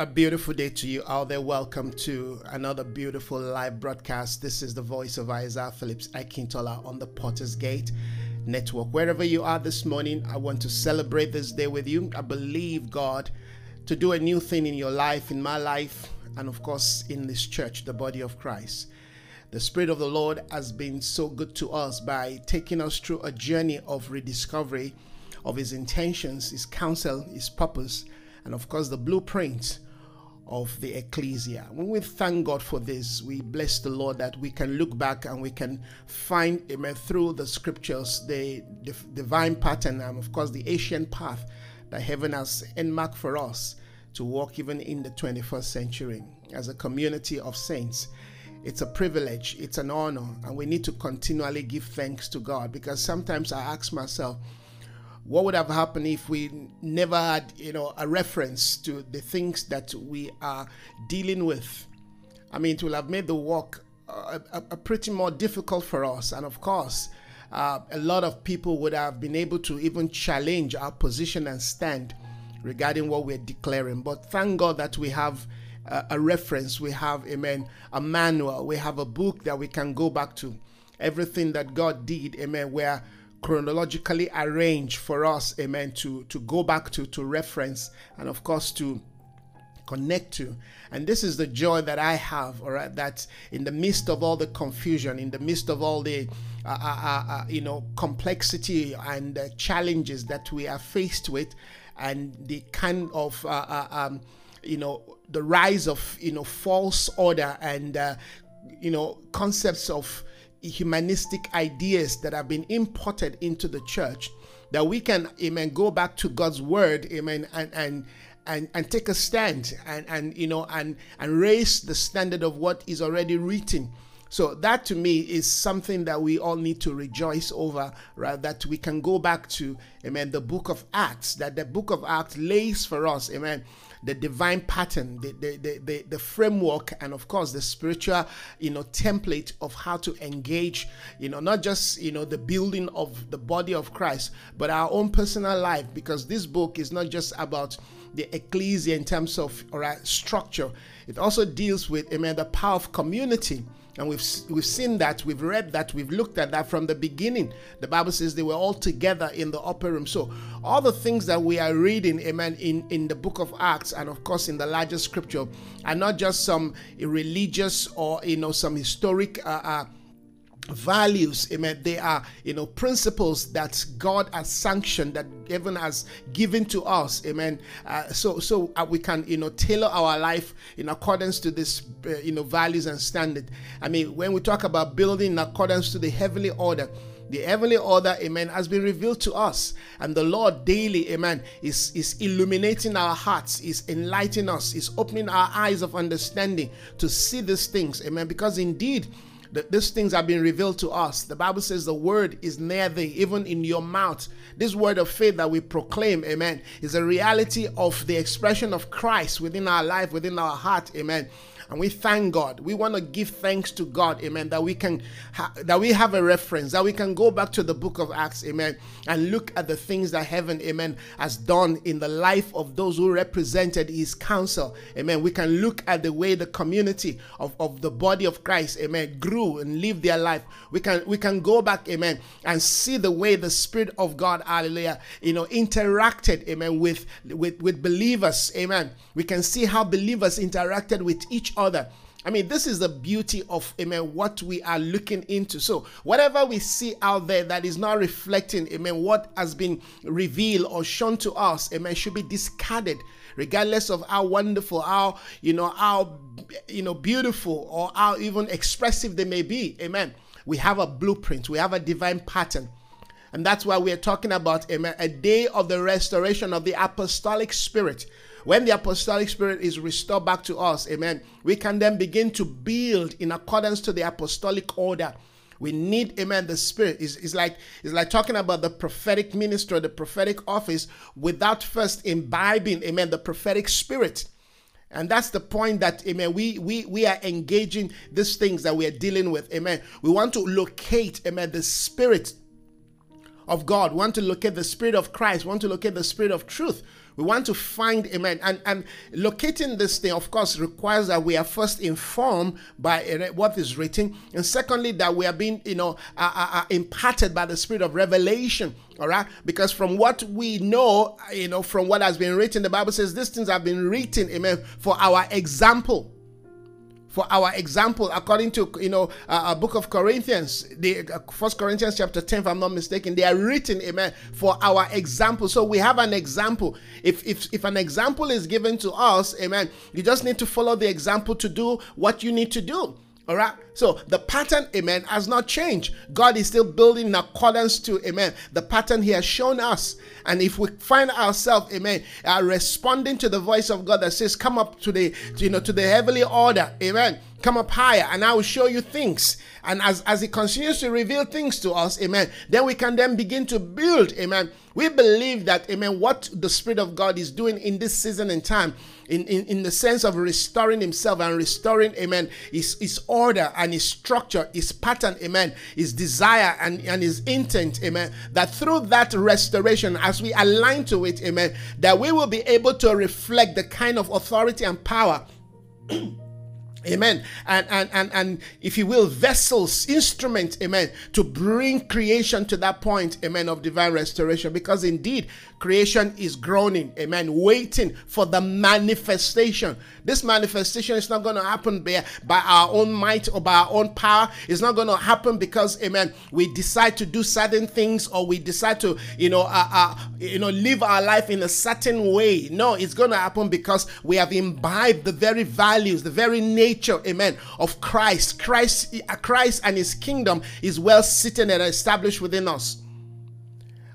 A beautiful day to you out there. Welcome to another beautiful live broadcast. This is the voice of Isaiah Phillips Akintola on the Potter's Gate Network. Wherever you are this morning, I want to celebrate this day with you. I believe God to do a new thing in your life, in my life, and of course in this church, the body of Christ. The Spirit of the Lord has been so good to us by taking us through a journey of rediscovery of His intentions, His counsel, His purpose, and of course the blueprint of the ecclesia. When we thank God for this, we bless the Lord that we can look back and we can find, amen, through the scriptures, the, the divine pattern and, of course, the ancient path that heaven has enmarked for us to walk even in the 21st century as a community of saints. It's a privilege, it's an honor, and we need to continually give thanks to God because sometimes I ask myself, what would have happened if we never had you know a reference to the things that we are dealing with? I mean it will have made the work uh, a, a, pretty more difficult for us. And of course uh, a lot of people would have been able to even challenge our position and stand regarding what we're declaring. But thank god that we have uh, a reference. We have amen a manual. We have a book that we can go back to. Everything that god did amen where chronologically arranged for us, amen, to, to go back to, to reference, and of course to connect to. And this is the joy that I have, all right, that in the midst of all the confusion, in the midst of all the, uh, uh, uh, uh you know, complexity and challenges that we are faced with, and the kind of, uh, uh, um, you know, the rise of, you know, false order and, you know, concepts of, humanistic ideas that have been imported into the church that we can amen go back to god's word amen and and and, and take a stand and and you know and and raise the standard of what is already written so that to me is something that we all need to rejoice over, right? That we can go back to, amen, the book of Acts, that the book of Acts lays for us, amen, the divine pattern, the, the, the, the, the framework, and of course the spiritual, you know, template of how to engage, you know, not just, you know, the building of the body of Christ, but our own personal life, because this book is not just about the ecclesia in terms of all right, structure. It also deals with, amen, the power of community and we've we've seen that, we've read that, we've looked at that from the beginning. The Bible says they were all together in the upper room. So all the things that we are reading, amen, in, in the book of Acts and of course in the larger scripture are not just some religious or you know some historic uh, uh, values amen they are you know principles that god has sanctioned that heaven has given to us amen uh, so so uh, we can you know tailor our life in accordance to this uh, you know values and standard i mean when we talk about building in accordance to the heavenly order the heavenly order, amen, has been revealed to us. And the Lord daily, amen, is, is illuminating our hearts, is enlightening us, is opening our eyes of understanding to see these things, amen. Because indeed, that these things have been revealed to us. The Bible says the word is near thee, even in your mouth. This word of faith that we proclaim, amen, is a reality of the expression of Christ within our life, within our heart, amen. And we thank God. We want to give thanks to God, amen, that we can ha- that we have a reference, that we can go back to the book of Acts, amen, and look at the things that heaven, amen, has done in the life of those who represented his counsel. Amen. We can look at the way the community of, of the body of Christ, amen, grew and lived their life. We can we can go back, amen, and see the way the Spirit of God, hallelujah, you know, interacted, amen, with with, with believers, amen. We can see how believers interacted with each other. I mean, this is the beauty of amen what we are looking into. So, whatever we see out there that is not reflecting amen what has been revealed or shown to us, amen, should be discarded, regardless of how wonderful, how you know, how you know, beautiful or how even expressive they may be. Amen. We have a blueprint, we have a divine pattern. And that's why we are talking about amen, a day of the restoration of the apostolic spirit when the apostolic spirit is restored back to us, amen, we can then begin to build in accordance to the apostolic order. We need, amen, the spirit. It's, it's like it's like talking about the prophetic minister, the prophetic office, without first imbibing, amen, the prophetic spirit. And that's the point that, amen, we, we, we are engaging these things that we are dealing with, amen. We want to locate, amen, the spirit of God, we want to locate the spirit of Christ, we want to locate the spirit of truth We want to find, amen. And, and locating this thing, of course, requires that we are first informed by what is written. And secondly, that we are being, you know, uh, uh, uh, imparted by the spirit of revelation. All right. Because from what we know, you know, from what has been written, the Bible says these things have been written, amen, for our example for our example according to you know uh, a book of corinthians the uh, first corinthians chapter 10 if i'm not mistaken they are written amen for our example. So we have an example. If if if an example is given to us amen you just need to follow the example to do what you need to do all right. So the pattern, amen, has not changed. God is still building in accordance to, amen, the pattern He has shown us. And if we find ourselves, amen, uh, responding to the voice of God that says, "Come up to the, to, you know, to the heavenly order," amen. Come up higher, and I will show you things. And as as He continues to reveal things to us, amen, then we can then begin to build, amen. We believe that, amen, what the Spirit of God is doing in this season and time in, in, in the sense of restoring himself and restoring, amen, his, his order and his structure, his pattern, amen, his desire and, and his intent, amen, that through that restoration, as we align to it, amen, that we will be able to reflect the kind of authority and power Amen. And, and and and if you will, vessels, instruments, amen, to bring creation to that point, amen, of divine restoration. Because indeed, creation is groaning, amen, waiting for the manifestation. This manifestation is not going to happen by, by our own might or by our own power. It's not going to happen because, amen, we decide to do certain things or we decide to, you know, uh, uh, you know, live our life in a certain way. No, it's going to happen because we have imbibed the very values, the very nature, amen, of Christ. Christ, Christ and His kingdom is well seated and established within us.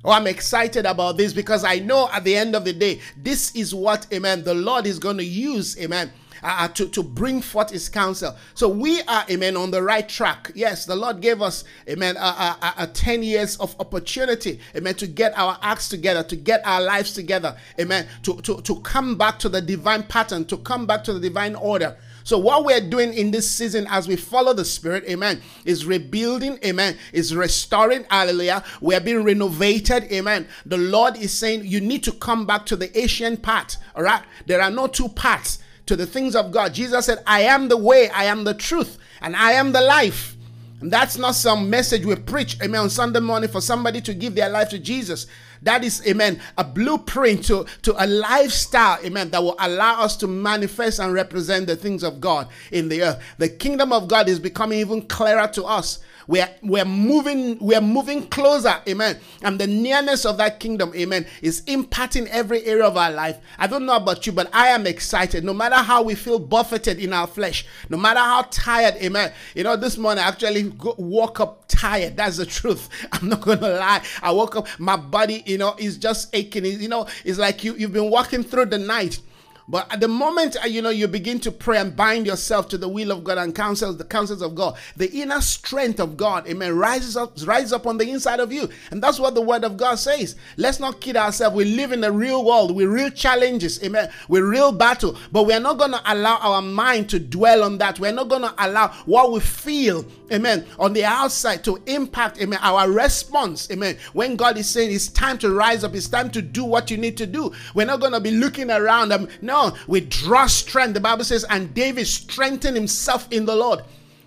Oh, I'm excited about this because I know at the end of the day, this is what, amen, the Lord is going to use, amen. Uh, uh, to, to bring forth his counsel. So we are, amen, on the right track. Yes, the Lord gave us, amen, a, a, a 10 years of opportunity, amen, to get our acts together, to get our lives together, amen, to, to, to come back to the divine pattern, to come back to the divine order. So, what we're doing in this season as we follow the Spirit, amen, is rebuilding, amen, is restoring, hallelujah. We're being renovated, amen. The Lord is saying you need to come back to the ancient path, all right? There are no two paths to the things of God. Jesus said, I am the way, I am the truth, and I am the life. And that's not some message we preach, amen, on Sunday morning for somebody to give their life to Jesus. That is, amen, a blueprint to, to a lifestyle, amen, that will allow us to manifest and represent the things of God in the earth. The kingdom of God is becoming even clearer to us we're, we're moving, we're moving closer, amen. And the nearness of that kingdom, amen, is impacting every area of our life. I don't know about you, but I am excited. No matter how we feel buffeted in our flesh, no matter how tired, amen. You know, this morning I actually go, woke up tired. That's the truth. I'm not gonna lie. I woke up, my body, you know, is just aching. You know, it's like you, you've been walking through the night but at the moment, uh, you know, you begin to pray and bind yourself to the will of God and counsels, the counsels of God, the inner strength of God, amen, rises up, rises up on the inside of you. And that's what the word of God says. Let's not kid ourselves. We live in a real world with real challenges, amen, with real battle. But we're not going to allow our mind to dwell on that. We're not going to allow what we feel, amen, on the outside to impact, amen, our response, amen. When God is saying it's time to rise up, it's time to do what you need to do. We're not going to be looking around. Um, no, no, we draw strength. The Bible says, and David strengthened himself in the Lord.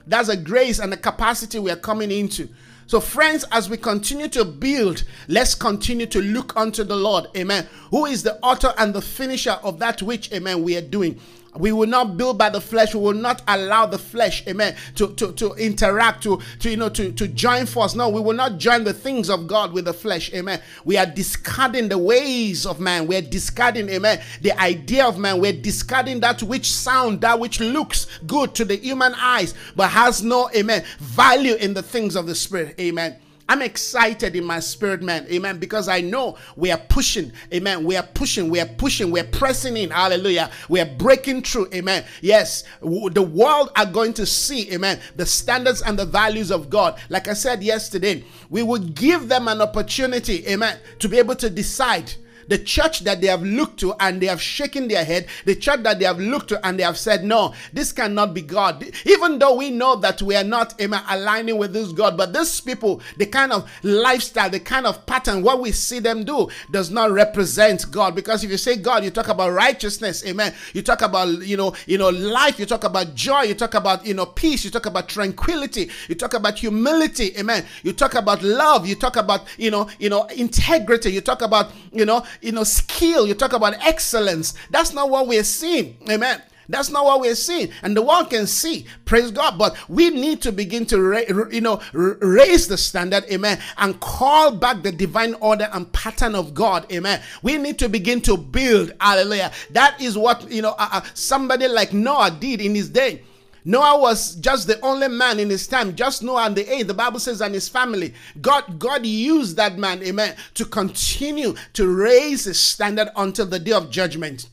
That's a grace and a capacity we are coming into. So, friends, as we continue to build, let's continue to look unto the Lord, amen, who is the author and the finisher of that which, amen, we are doing. We will not build by the flesh. We will not allow the flesh, amen, to, to, to interact, to, to you know, to, to join force. No, we will not join the things of God with the flesh, amen. We are discarding the ways of man. We're discarding, amen, the idea of man. We're discarding that which sound, that which looks good to the human eyes, but has no, amen, value in the things of the spirit, amen. I'm excited in my spirit, man. Amen. Because I know we are pushing. Amen. We are pushing. We are pushing. We are pressing in. Hallelujah. We are breaking through. Amen. Yes. The world are going to see. Amen. The standards and the values of God. Like I said yesterday, we will give them an opportunity. Amen. To be able to decide the church that they have looked to and they have shaken their head, the church that they have looked to and they have said, No, this cannot be God. Even though we know that we are not aligning with this God, but these people, the kind of lifestyle, the kind of pattern, what we see them do does not represent God. Because if you say God, you talk about righteousness, amen. You talk about, you know, you know, life, you talk about joy, you talk about, you know, peace, you talk about tranquility, you talk about humility, amen. You talk about love, you talk about, you know, you know, integrity, you talk about, you know, you know, skill, you talk about excellence. That's not what we're seeing. Amen. That's not what we're seeing, and the world can see. Praise God! But we need to begin to, ra- you know, raise the standard, amen, and call back the divine order and pattern of God, amen. We need to begin to build, hallelujah. That is what you know uh, uh, somebody like Noah did in his day. Noah was just the only man in his time, just Noah and the eight. The Bible says, and his family. God, God used that man, amen, to continue to raise his standard until the day of judgment.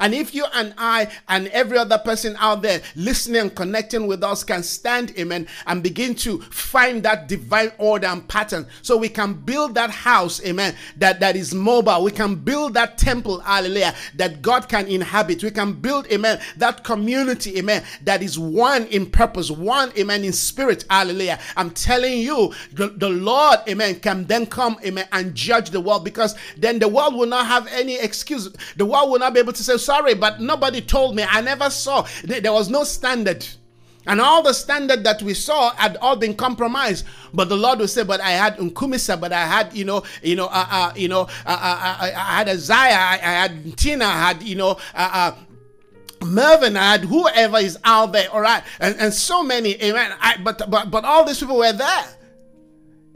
And if you and I and every other person out there listening and connecting with us can stand, amen, and begin to find that divine order and pattern so we can build that house, amen, that, that is mobile. We can build that temple, hallelujah, that God can inhabit. We can build, amen, that community, amen, that is one in purpose, one, amen, in spirit, hallelujah. I'm telling you, the, the Lord, amen, can then come, amen, and judge the world because then the world will not have any excuse. The world will not be able to say, sorry, but nobody told me. I never saw. There was no standard. And all the standard that we saw had all been compromised. But the Lord will say, "But I had Nkumisa, but I had, you know, you know, uh, uh you know, uh, uh, uh I had Isaiah, I, I, had Tina, I had, you know, uh, Mervin, I had whoever is out there, all right, and, and so many, amen. I, but but but all these people were there.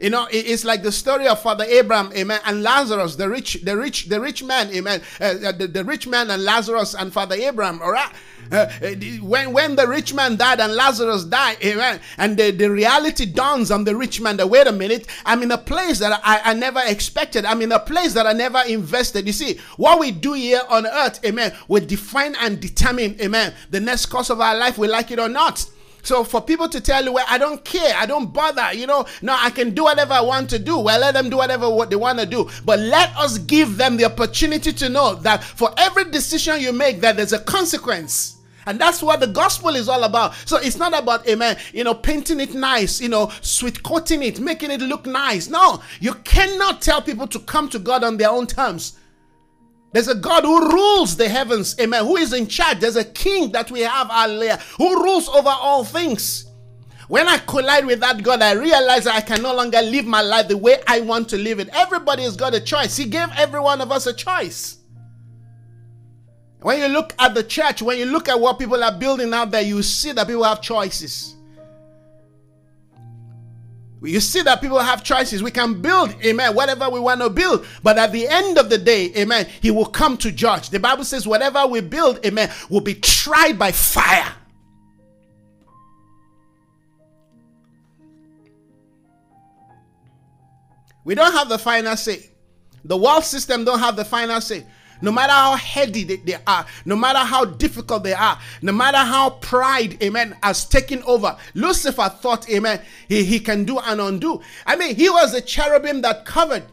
You know, it's like the story of Father Abraham, amen, and Lazarus, the rich, the rich, the rich man, amen, uh, uh the, the rich man and Lazarus and Father Abraham, all right. Uh, uh when when the rich man died and Lazarus died, amen, and the, the reality dawns on the rich man that wait a minute, I'm in a place that I, I never expected. I'm in a place that I never invested. You see, what we do here on earth, amen, we define and determine, amen, the next course of our life, we like it or not. So for people to tell you, well, I don't care, I don't bother, you know, no, I can do whatever I want to do. Well, let them do whatever what they want to do. But let us give them the opportunity to know that for every decision you make, that there's a consequence. And that's what the gospel is all about. So it's not about, amen, you know, painting it nice, you know, sweet coating it, making it look nice. No, you cannot tell people to come to God on their own terms. There's a God who rules the heavens, amen, who is in charge. There's a king that we have, hallelujah, who rules over all things. When I collide with that God, I realize I can no longer live my life the way I want to live it. Everybody has got a choice. He gave every one of us a choice. When you look at the church, when you look at what people are building out there, you see that people have choices. You see that people have choices. We can build, amen, whatever we want to build. But at the end of the day, amen, he will come to judge. The Bible says, whatever we build, amen, will be tried by fire. We don't have the final say. The world system don't have the final say no matter how heady they, they are, no matter how difficult they are, no matter how pride, amen, has taken over. Lucifer thought, amen, he, he can do and undo. I mean, he was the cherubim that covered.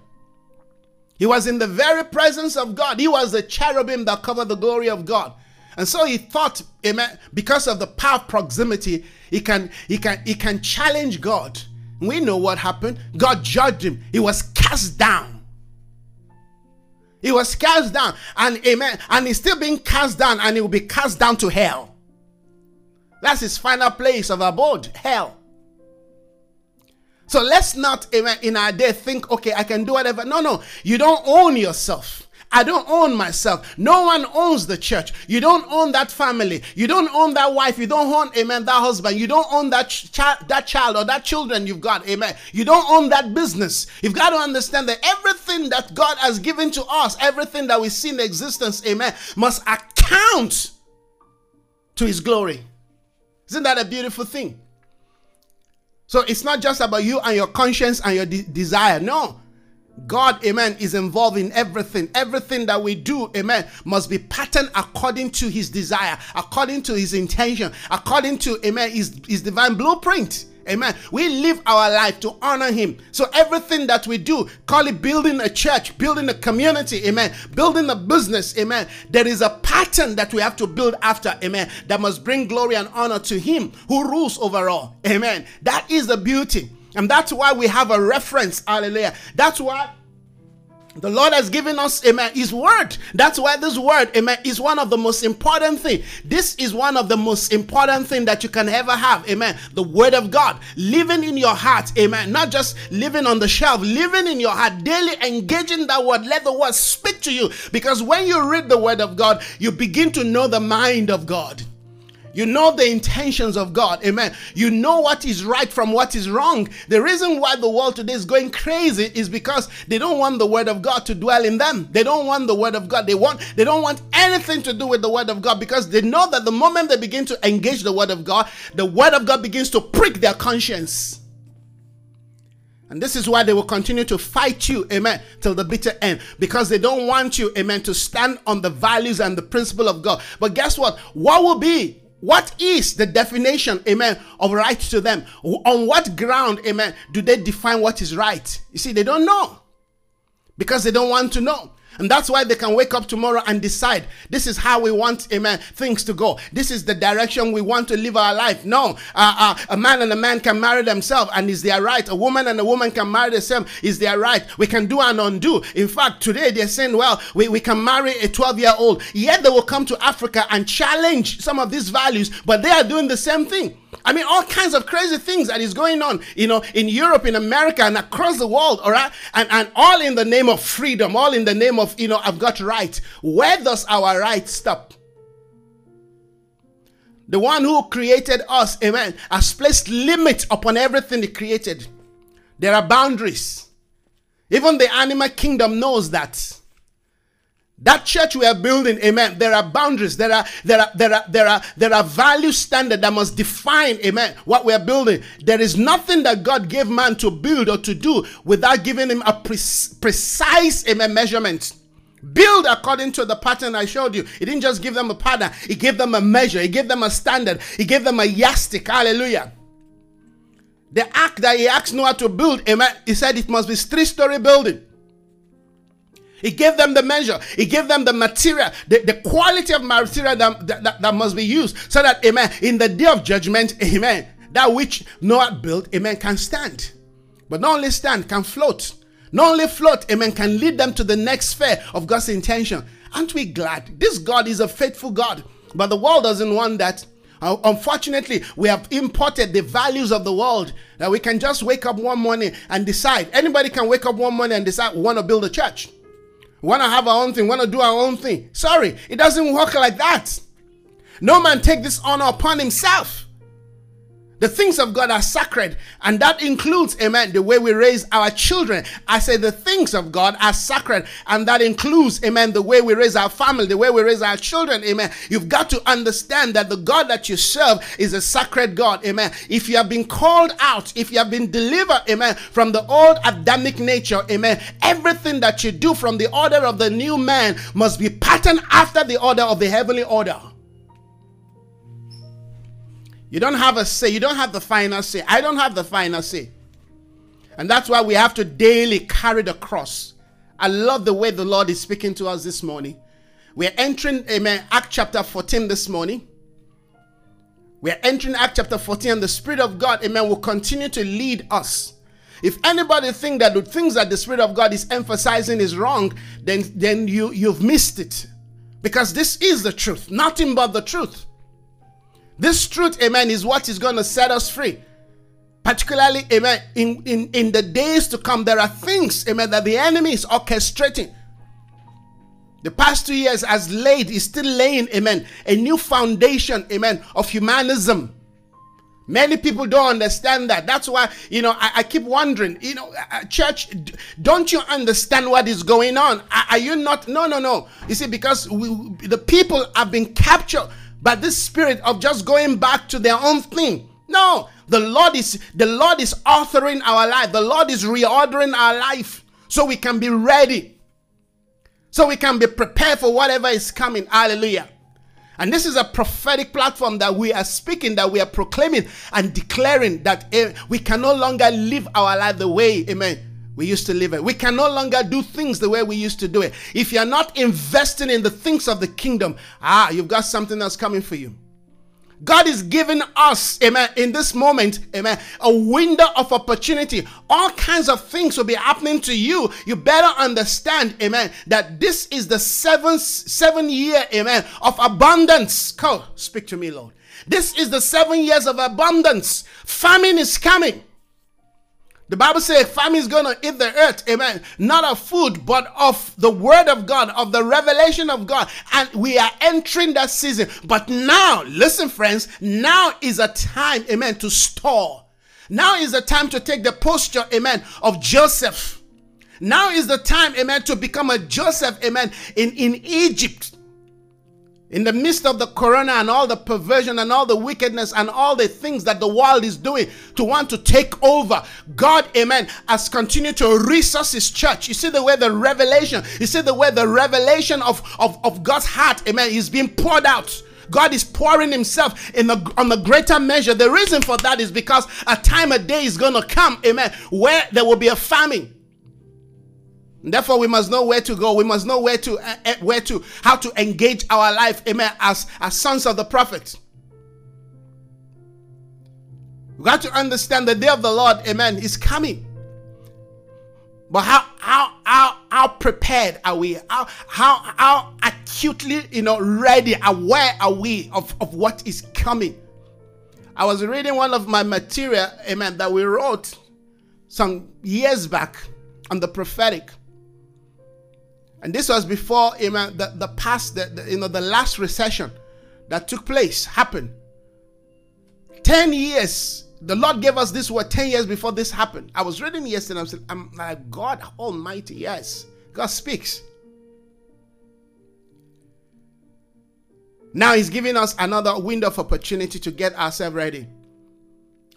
He was in the very presence of God. He was the cherubim that covered the glory of God. And so he thought, amen, because of the power of proximity, he can he can he can challenge God. We know what happened. God judged him. He was cast down. He was cast down, and amen, and he's still being cast down, and he will be cast down to hell. That's his final place of abode, hell. So let's not, amen, in our day think, okay, I can do whatever. No, no, you don't own yourself. I don't own myself. No one owns the church. You don't own that family. You don't own that wife. You don't own, amen, that husband. You don't own that child, that child or that children you've got, amen. You don't own that business. You've got to understand that everything that God has given to us, everything that we see in existence, amen, must account to His glory. Isn't that a beautiful thing? So it's not just about you and your conscience and your de- desire. No. God, amen, is involved in everything. Everything that we do, amen, must be patterned according to his desire, according to his intention, according to, amen, his, his divine blueprint. Amen. We live our life to honor Him. So everything that we do, call it building a church, building a community, amen, building a business, amen. There is a pattern that we have to build after, amen, that must bring glory and honor to Him who rules over all, amen. That is the beauty. And that's why we have a reference, hallelujah. That's why the Lord has given us, amen, His word. That's why this word, amen, is one of the most important thing. This is one of the most important thing that you can ever have, amen. The word of God living in your heart, amen. Not just living on the shelf, living in your heart, daily engaging that word. Let the word speak to you because when you read the word of God, you begin to know the mind of God. You know the intentions of God. Amen. You know what is right from what is wrong. The reason why the world today is going crazy is because they don't want the word of God to dwell in them. They don't want the word of God. They want they don't want anything to do with the word of God because they know that the moment they begin to engage the word of God, the word of God begins to prick their conscience. And this is why they will continue to fight you, amen, till the bitter end, because they don't want you, amen, to stand on the values and the principle of God. But guess what? What will be what is the definition, amen, of right to them? On what ground, amen, do they define what is right? You see, they don't know because they don't want to know. And that's why they can wake up tomorrow and decide this is how we want, amen, things to go. This is the direction we want to live our life. No, uh, uh, a man and a man can marry themselves and is their right. A woman and a woman can marry themselves is their right. We can do and undo. In fact, today they're saying, well, we, we can marry a 12 year old. Yet they will come to Africa and challenge some of these values, but they are doing the same thing. I mean, all kinds of crazy things that is going on, you know, in Europe, in America, and across the world, all right? And, and all in the name of freedom, all in the name of, you know, I've got right. Where does our right stop? The one who created us, amen, has placed limit upon everything he created. There are boundaries. Even the animal kingdom knows that. That church we are building, amen. There are boundaries. There are there are there are there are there are value standard that must define, amen, what we are building. There is nothing that God gave man to build or to do without giving him a pre- precise, amen, measurement. Build according to the pattern I showed you. He didn't just give them a pattern, he gave them a measure, he gave them a standard, he gave them a yardstick. Hallelujah. The act that he asked Noah to build, amen, he said it must be three-story building. He gave them the measure. He gave them the material, the, the quality of material that, that, that must be used so that, amen, in the day of judgment, amen, that which Noah built, amen, can stand. But not only stand, can float. Not only float, amen, can lead them to the next sphere of God's intention. Aren't we glad? This God is a faithful God, but the world doesn't want that. Uh, unfortunately, we have imported the values of the world that we can just wake up one morning and decide. Anybody can wake up one morning and decide we want to build a church want to have our own thing, want to do our own thing. Sorry, it doesn't work like that. No man take this honor upon himself. The things of God are sacred, and that includes, amen, the way we raise our children. I say the things of God are sacred, and that includes, amen, the way we raise our family, the way we raise our children, amen. You've got to understand that the God that you serve is a sacred God, amen. If you have been called out, if you have been delivered, amen, from the old Adamic nature, amen, everything that you do from the order of the new man must be patterned after the order of the heavenly order. You don't have a say. You don't have the final say. I don't have the final say. And that's why we have to daily carry the cross. I love the way the Lord is speaking to us this morning. We're entering, amen, Act chapter 14 this morning. We're entering Act chapter 14, and the Spirit of God, amen, will continue to lead us. If anybody think that the things that the Spirit of God is emphasizing is wrong, then, then you, you've missed it. Because this is the truth, nothing but the truth. This truth, amen, is what is going to set us free. Particularly, amen, in, in, in the days to come, there are things, amen, that the enemy is orchestrating. The past two years has laid, is still laying, amen, a new foundation, amen, of humanism. Many people don't understand that. That's why, you know, I, I, keep wondering, you know, uh, uh church, don't you understand what is going on? Are, are you not? No, no, no. You see, because we, the people have been captured but this spirit of just going back to their own thing. No, the Lord is the Lord is authoring our life. The Lord is reordering our life so we can be ready. So we can be prepared for whatever is coming. Hallelujah. And this is a prophetic platform that we are speaking, that we are proclaiming and declaring that eh, we can no longer live our life the way, amen, we used to live it. We can no longer do things the way we used to do it. If you're not investing in the things of the kingdom, ah, you've got something that's coming for you. God is giving us, amen, in this moment, amen, a window of opportunity. All kinds of things will be happening to you. You better understand, amen, that this is the seventh, seven year, amen, of abundance. Come, speak to me, Lord. This is the seven years of abundance. Famine is coming. The Bible says famine is going to eat the earth, amen. Not of food, but of the word of God, of the revelation of God. And we are entering that season. But now, listen, friends, now is a time, amen, to store. Now is the time to take the posture, amen, of Joseph. Now is the time, amen, to become a Joseph, amen, in, in Egypt in the midst of the corona and all the perversion and all the wickedness and all the things that the world is doing to want to take over, God, amen, has continued to resource his church. You see the way the revelation, you see the way the revelation of, of, of God's heart, amen, is being poured out. God is pouring himself in the on the greater measure. The reason for that is because a time a day is going to come, amen, where there will be a famine. Therefore, we must know where to go. We must know where to, uh, where to, how to engage our life, amen, as, as sons of the prophet. We got to understand the day of the Lord, amen, is coming. But how how how how prepared are we? How how how acutely you know ready, aware are we of, of what is coming? I was reading one of my material, amen, that we wrote some years back on the prophetic. And this was before amen, the, the past, the, the, you know, the last recession that took place happened. 10 years, the Lord gave us this word 10 years before this happened. I was reading yesterday, I'm, I'm like, God Almighty, yes. God speaks. Now He's giving us another window of opportunity to get ourselves ready.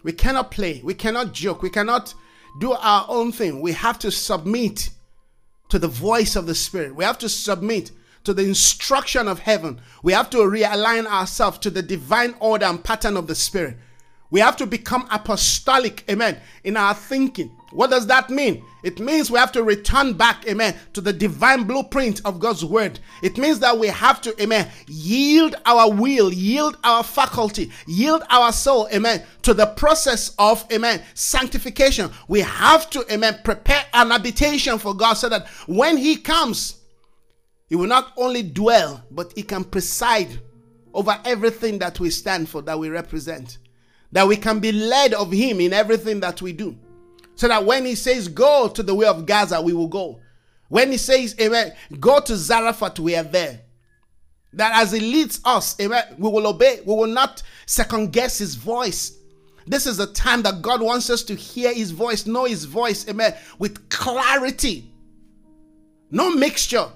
We cannot play, we cannot joke, we cannot do our own thing. We have to submit to the voice of the Spirit. We have to submit to the instruction of heaven. We have to realign ourselves to the divine order and pattern of the Spirit. We have to become apostolic, amen, in our thinking. What does that mean? It means we have to return back, amen, to the divine blueprint of God's word. It means that we have to, amen, yield our will, yield our faculty, yield our soul, amen, to the process of, amen, sanctification. We have to, amen, prepare an habitation for God so that when He comes, He will not only dwell, but He can preside over everything that we stand for, that we represent. That we can be led of Him in everything that we do. So that when he says, Go to the way of Gaza, we will go. When he says, Amen, go to Zarephath, we are there. That as he leads us, amen, we will obey. We will not second guess his voice. This is the time that God wants us to hear his voice, know his voice, amen, with clarity. No mixture.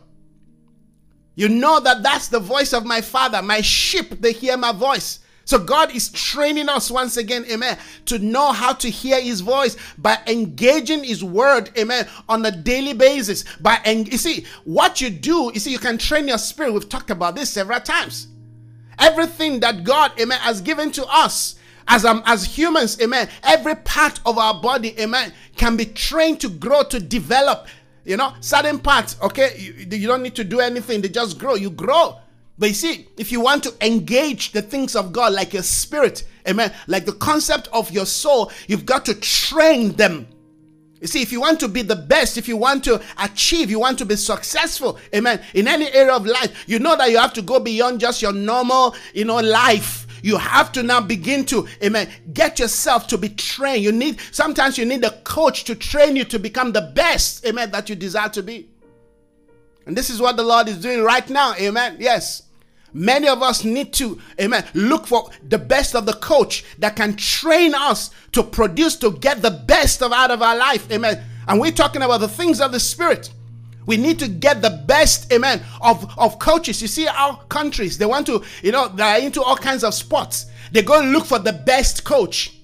You know that that's the voice of my father. My sheep, they hear my voice. So God is training us once again, amen, to know how to hear his voice by engaging his word, amen, on a daily basis. By and you see, what you do, you see, you can train your spirit. We've talked about this several times. Everything that God, amen, has given to us as um, as humans, amen, every part of our body, amen, can be trained to grow, to develop. You know, certain parts, okay, you, you don't need to do anything, they just grow. You grow. But you see, if you want to engage the things of God like your spirit, amen, like the concept of your soul, you've got to train them. You see, if you want to be the best, if you want to achieve, you want to be successful, amen, in any area of life, you know that you have to go beyond just your normal, you know, life. You have to now begin to, amen, get yourself to be trained. You need, sometimes you need a coach to train you to become the best, amen, that you desire to be. And this is what the Lord is doing right now, amen. Yes. Many of us need to, amen, look for the best of the coach that can train us to produce, to get the best of out of our life, amen. And we're talking about the things of the spirit. We need to get the best, amen, of, of coaches. You see, our countries, they want to, you know, they're into all kinds of sports. They go and look for the best coach.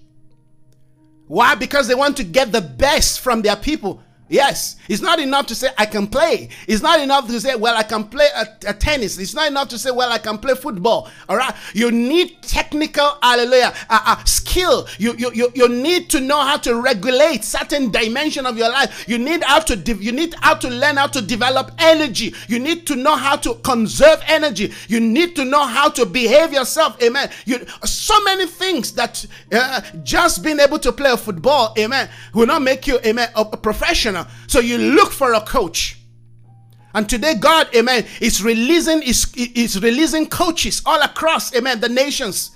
Why? Because they want to get the best from their people. Yes, it's not enough to say I can play. It's not enough to say, well, I can play a, a, tennis. It's not enough to say, well, I can play football. All right, you need technical, hallelujah, uh, uh, skill. You, you you you need to know how to regulate certain dimension of your life. You need how to de- you need how to learn how to develop energy. You need to know how to conserve energy. You need to know how to behave yourself. Amen. You so many things that uh, just being able to play a football, amen, will not make you, amen, a, a professional so you look for a coach. And today, God, amen, is releasing, is, is releasing coaches all across, amen, the nations.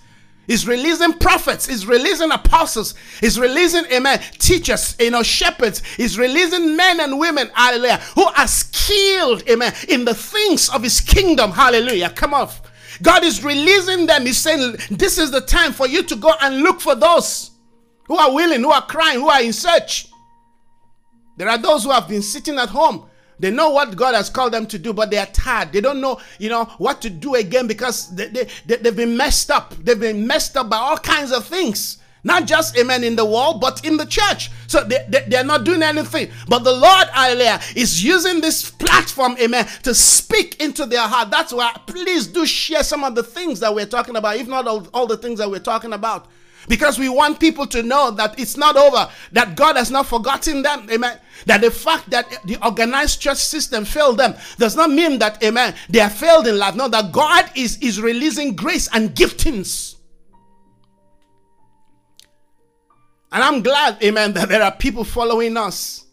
Is releasing prophets, is releasing apostles, is releasing, amen, teachers, you know, shepherds, is releasing men and women, hallelujah, who are skilled, amen, in the things of his kingdom, hallelujah. Come off. God is releasing them. He's saying, This is the time for you to go and look for those who are willing, who are crying, who are in search. There are those who have been sitting at home. They know what God has called them to do, but they are tired. They don't know, you know, what to do again because they, they, they, have been messed up. They've been messed up by all kinds of things. Not just, amen, in the world, but in the church. So they, they, they're not doing anything. But the Lord, hallelujah, is using this platform, amen, to speak into their heart. That's why please do share some of the things that we're talking about, if not all, all the things that we're talking about because we want people to know that it's not over, that God has not forgotten them. Amen. That the fact that the organized church system failed them does not mean that, amen, they are failed in life. No, that God is, is releasing grace and giftings. And I'm glad, amen, that there are people following us.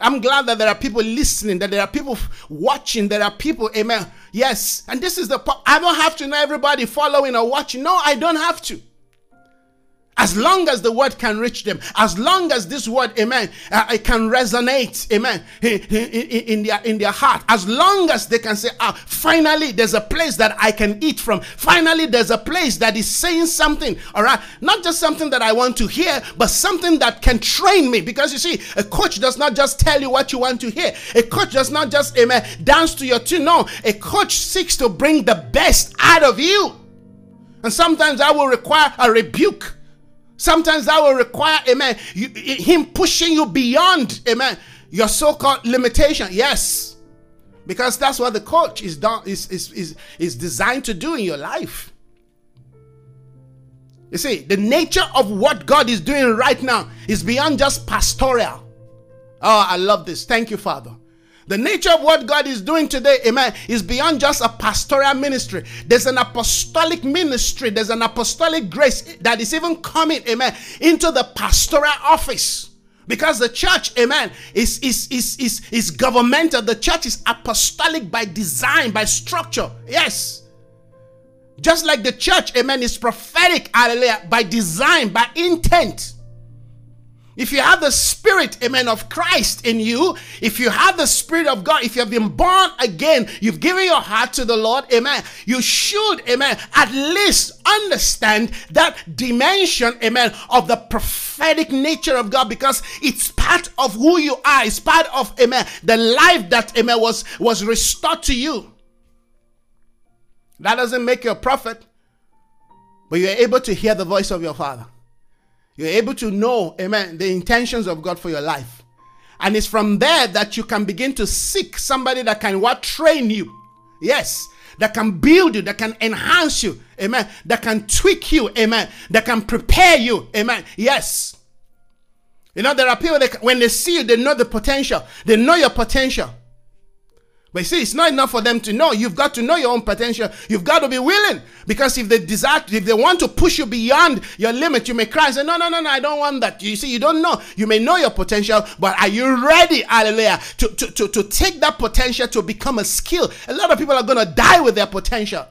I'm glad that there are people listening, that there are people watching, there are people, amen. Yes. And this is the, I don't have to know everybody following or watching. No, I don't have to. As long as the word can reach them, as long as this word, amen, uh, it can resonate, amen, in, in, in, their, in their heart, as long as they can say, ah, finally, there's a place that I can eat from. Finally, there's a place that is saying something, all right? Not just something that I want to hear, but something that can train me. Because you see, a coach does not just tell you what you want to hear, a coach does not just, amen, dance to your tune. No, a coach seeks to bring the best out of you. And sometimes I will require a rebuke Sometimes that will require, amen, you, him pushing you beyond, amen, your so-called limitation. Yes. Because that's what the coach is done is, is, is, is designed to do in your life. You see, the nature of what God is doing right now is beyond just pastoral. Oh, I love this. Thank you, Father. The nature of what God is doing today, amen, is beyond just a pastoral ministry. There's an apostolic ministry, there's an apostolic grace that is even coming, amen, into the pastoral office. Because the church, amen, is, is, is, is, is governmental. The church is apostolic by design, by structure. Yes. Just like the church, amen, is prophetic, hallelujah, by design, by intent. If you have the spirit, amen, of Christ in you, if you have the spirit of God, if you have been born again, you've given your heart to the Lord, amen, you should, amen, at least understand that dimension, amen, of the prophetic nature of God because it's part of who you are. It's part of, amen, the life that, amen, was, was restored to you. That doesn't make you a prophet, but you're able to hear the voice of your Father. You're able to know, amen, the intentions of God for your life. And it's from there that you can begin to seek somebody that can what train you. Yes, that can build you, that can enhance you, amen, that can tweak you, amen, that can prepare you, amen. Yes. You know, there are people that when they see you, they know the potential, they know your potential. But see, it's not enough for them to know. You've got to know your own potential. You've got to be willing. Because if they desire, if they want to push you beyond your limit, you may cry and say, No, no, no, no, I don't want that. You see, you don't know. You may know your potential, but are you ready, hallelujah, to, to, to, to take that potential to become a skill? A lot of people are going to die with their potential.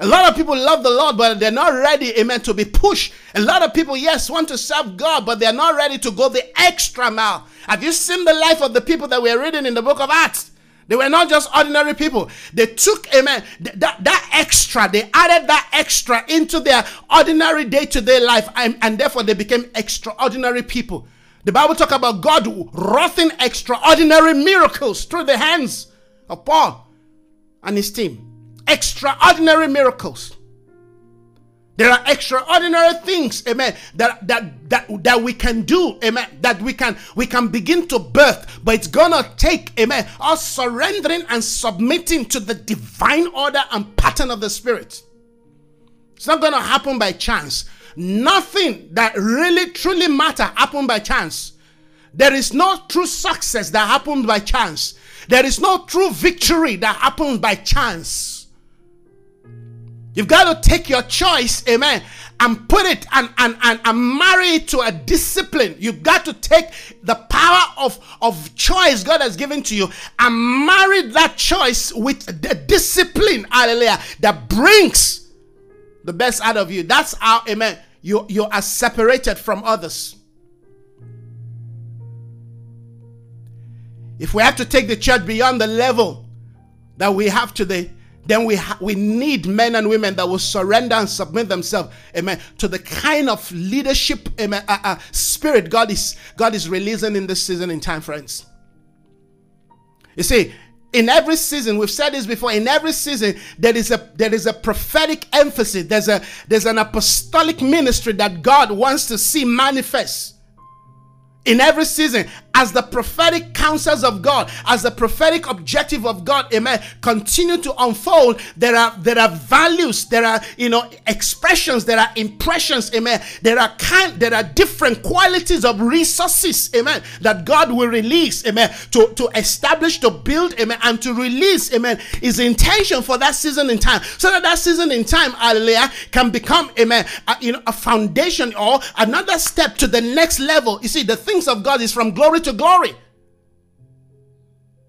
A lot of people love the Lord, but they're not ready, amen, to be pushed. A lot of people, yes, want to serve God, but they're not ready to go the extra mile. Have you seen the life of the people that we're reading in the book of Acts? They were not just ordinary people. They took, amen, that, that extra, they added that extra into their ordinary day to day life, and, and therefore they became extraordinary people. The Bible talk about God wroughing extraordinary miracles through the hands of Paul and his team extraordinary miracles. There are extraordinary things, amen, that, that that that we can do, amen, that we can we can begin to birth, but it's gonna take, amen, us surrendering and submitting to the divine order and pattern of the spirit. It's not gonna happen by chance. Nothing that really truly matter happened by chance. There is no true success that happened by chance. There is no true victory that happens by chance. You've got to take your choice, amen, and put it and, and, and, and marry it to a discipline. You've got to take the power of, of choice God has given to you and marry that choice with the discipline, hallelujah, that brings the best out of you. That's how, amen, you, you are separated from others. If we have to take the church beyond the level that we have today, then we ha- we need men and women that will surrender and submit themselves, amen, to the kind of leadership, amen, uh, uh, spirit God is God is releasing in this season in time, friends. You see, in every season, we've said this before. In every season, there is a there is a prophetic emphasis. There's a there's an apostolic ministry that God wants to see manifest in every season as the prophetic counsels of God, as the prophetic objective of God, amen, continue to unfold, there are there are values, there are you know expressions, there are impressions, amen. There are kind, there are different qualities of resources, amen, that God will release, amen, to, to establish, to build, amen, and to release, amen, is the intention for that season in time. So that that season in time, hallelujah, can become, amen, a, you know, a foundation or another step to the next level. You see, the things of God is from glory to glory.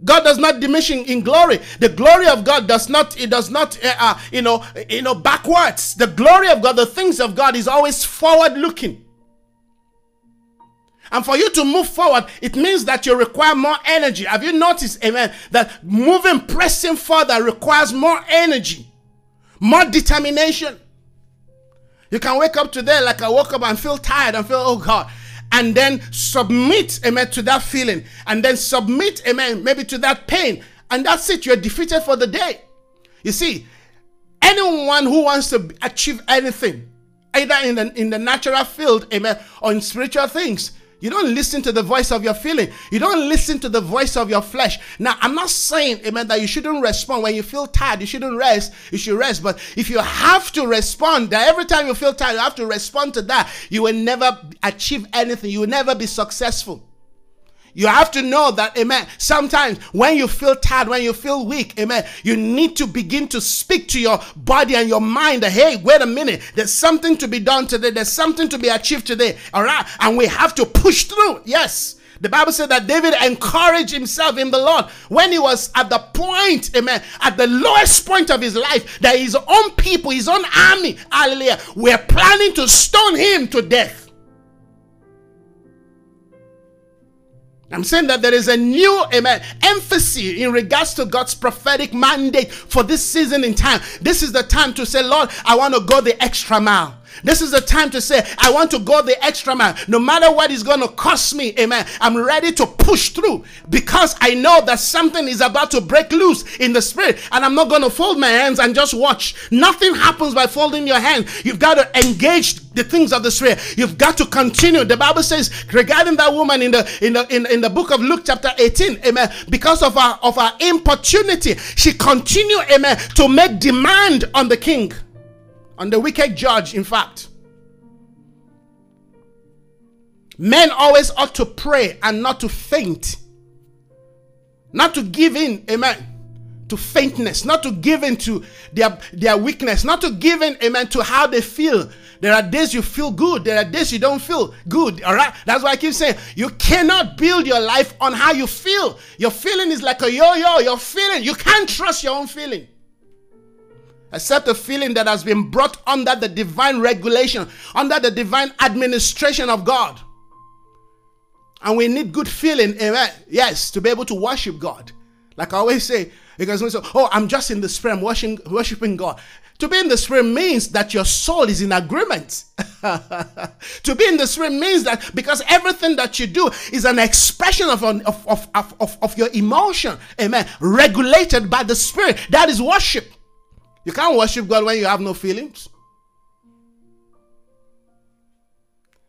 God does not diminish in, glory. The glory of God does not, it does not, uh, uh, you know, you know, backwards. The glory of God, the things of God is always forward looking. And for you to move forward, it means that you require more energy. Have you noticed, amen, that moving, pressing further requires more energy, more determination. You can wake up today like I woke up and feel tired and feel, oh God, and then submit, amen, to that feeling, and then submit, amen, maybe to that pain, and that's it. You're defeated for the day. You see, anyone who wants to achieve anything, either in the in the natural field, amen, or in spiritual things, you don't listen to the voice of your feeling. You don't listen to the voice of your flesh. Now, I'm not saying, amen, that you shouldn't respond. When you feel tired, you shouldn't rest. You should rest. But if you have to respond, that every time you feel tired, you have to respond to that, you will never achieve anything. You will never be successful. You have to know that, amen. Sometimes when you feel tired, when you feel weak, amen, you need to begin to speak to your body and your mind that, hey, wait a minute, there's something to be done today, there's something to be achieved today, all right? And we have to push through, yes. The Bible said that David encouraged himself in the Lord when he was at the point, amen, at the lowest point of his life, that his own people, his own army, hallelujah, were planning to stone him to death. I'm saying that there is a new amen emphasis in regards to God's prophetic mandate for this season in time. This is the time to say, Lord, I want to go the extra mile. This is the time to say, I want to go the extra mile. No matter what is going to cost me, amen. I'm ready to push through because I know that something is about to break loose in the spirit. And I'm not going to fold my hands and just watch. Nothing happens by folding your hands. You've got to engage the things of the spirit. You've got to continue. The Bible says regarding that woman in the in the in, in the book of Luke chapter 18, amen. Because of our of our importunity, she continued, amen, to make demand on the king on the wicked judge, in fact. Men always ought to pray and not to faint. Not to give in, amen, to faintness, not to give in to their, their weakness, not to give in, amen, to how they feel. There are days you feel good, there are days you don't feel good, all right? That's why I keep saying you cannot build your life on how you feel. Your feeling is like a yo yo, your feeling, you can't trust your own feeling except a feeling that has been brought under the divine regulation, under the divine administration of God. And we need good feeling, amen. Yes, to be able to worship God. Like I always say, because we say, oh, I'm just in the spirit, I'm worshiping, worshiping God. To be in the spirit means that your soul is in agreement. to be in the spirit means that because everything that you do is an expression of, of, of, of, of your emotion, amen, regulated by the spirit. That is worship. You can't worship God when you have no feelings.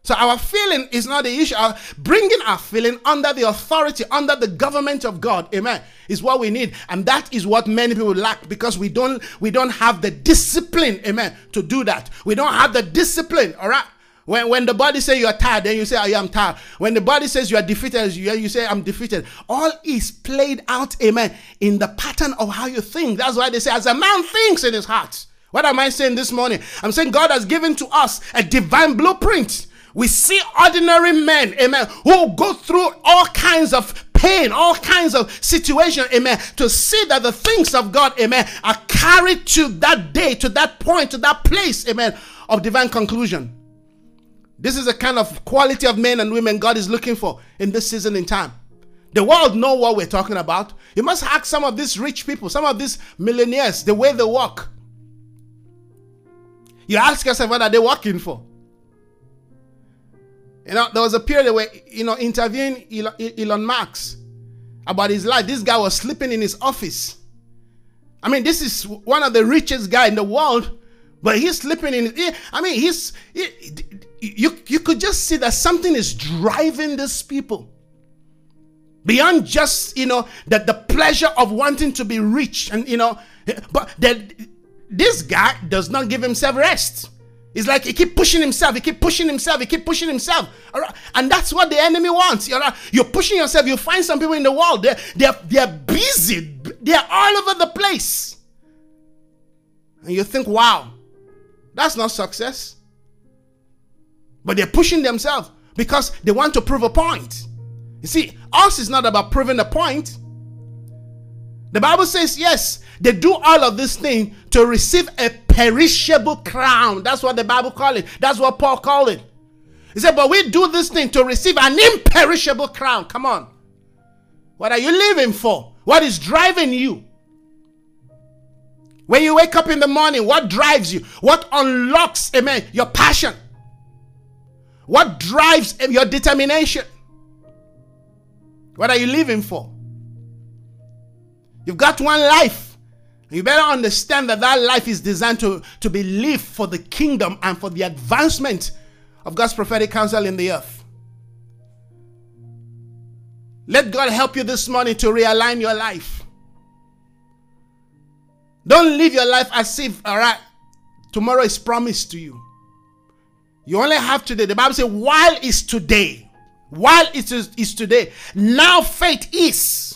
So our feeling is not the issue. Our bringing our feeling under the authority, under the government of God, amen, is what we need, and that is what many people lack because we don't we don't have the discipline, amen, to do that. We don't have the discipline, all right. When, when the body says you are tired, then you say, I am tired. When the body says you are defeated, you, you say, I'm defeated. All is played out, amen, in the pattern of how you think. That's why they say, as a man thinks in his heart. What am I saying this morning? I'm saying God has given to us a divine blueprint. We see ordinary men, amen, who go through all kinds of pain, all kinds of situation, amen, to see that the things of God, amen, are carried to that day, to that point, to that place, amen, of divine conclusion. This is the kind of quality of men and women God is looking for in this season in time. The world know what we're talking about. You must ask some of these rich people, some of these millionaires, the way they walk. You ask yourself what are they working for? You know, there was a period where, you know, interviewing Elon, Musk about his life. This guy was sleeping in his office. I mean, this is one of the richest guy in the world, but he's sleeping in. I mean, he's he, you you could just see that something is driving these people beyond just you know that the pleasure of wanting to be rich and you know, but that this guy does not give himself rest. It's like he keep pushing himself, he keep pushing himself, he keep pushing himself. And that's what the enemy wants. You're, you're pushing yourself. You find some people in the world, they're, they're, they're busy, they're all over the place. And you think, wow, that's not success. But they're pushing themselves because they want to prove a point. You see, us is not about proving a point. The Bible says, yes, they do all of this thing to receive a perishable crown. That's what the Bible call it. That's what Paul called it. He said, but we do this thing to receive an imperishable crown. Come on. What are you living for? What is driving you? When you wake up in the morning, what drives you? What unlocks, amen, your passion? What drives your determination? What are you living for? You've got one life. You better understand that that life is designed to, to be lived for the kingdom and for the advancement of God's prophetic counsel in the earth. Let God help you this morning to realign your life. Don't live your life as if, all right, tomorrow is promised to you. You only have today. The Bible says, while is today. While it is, is today. Now faith is.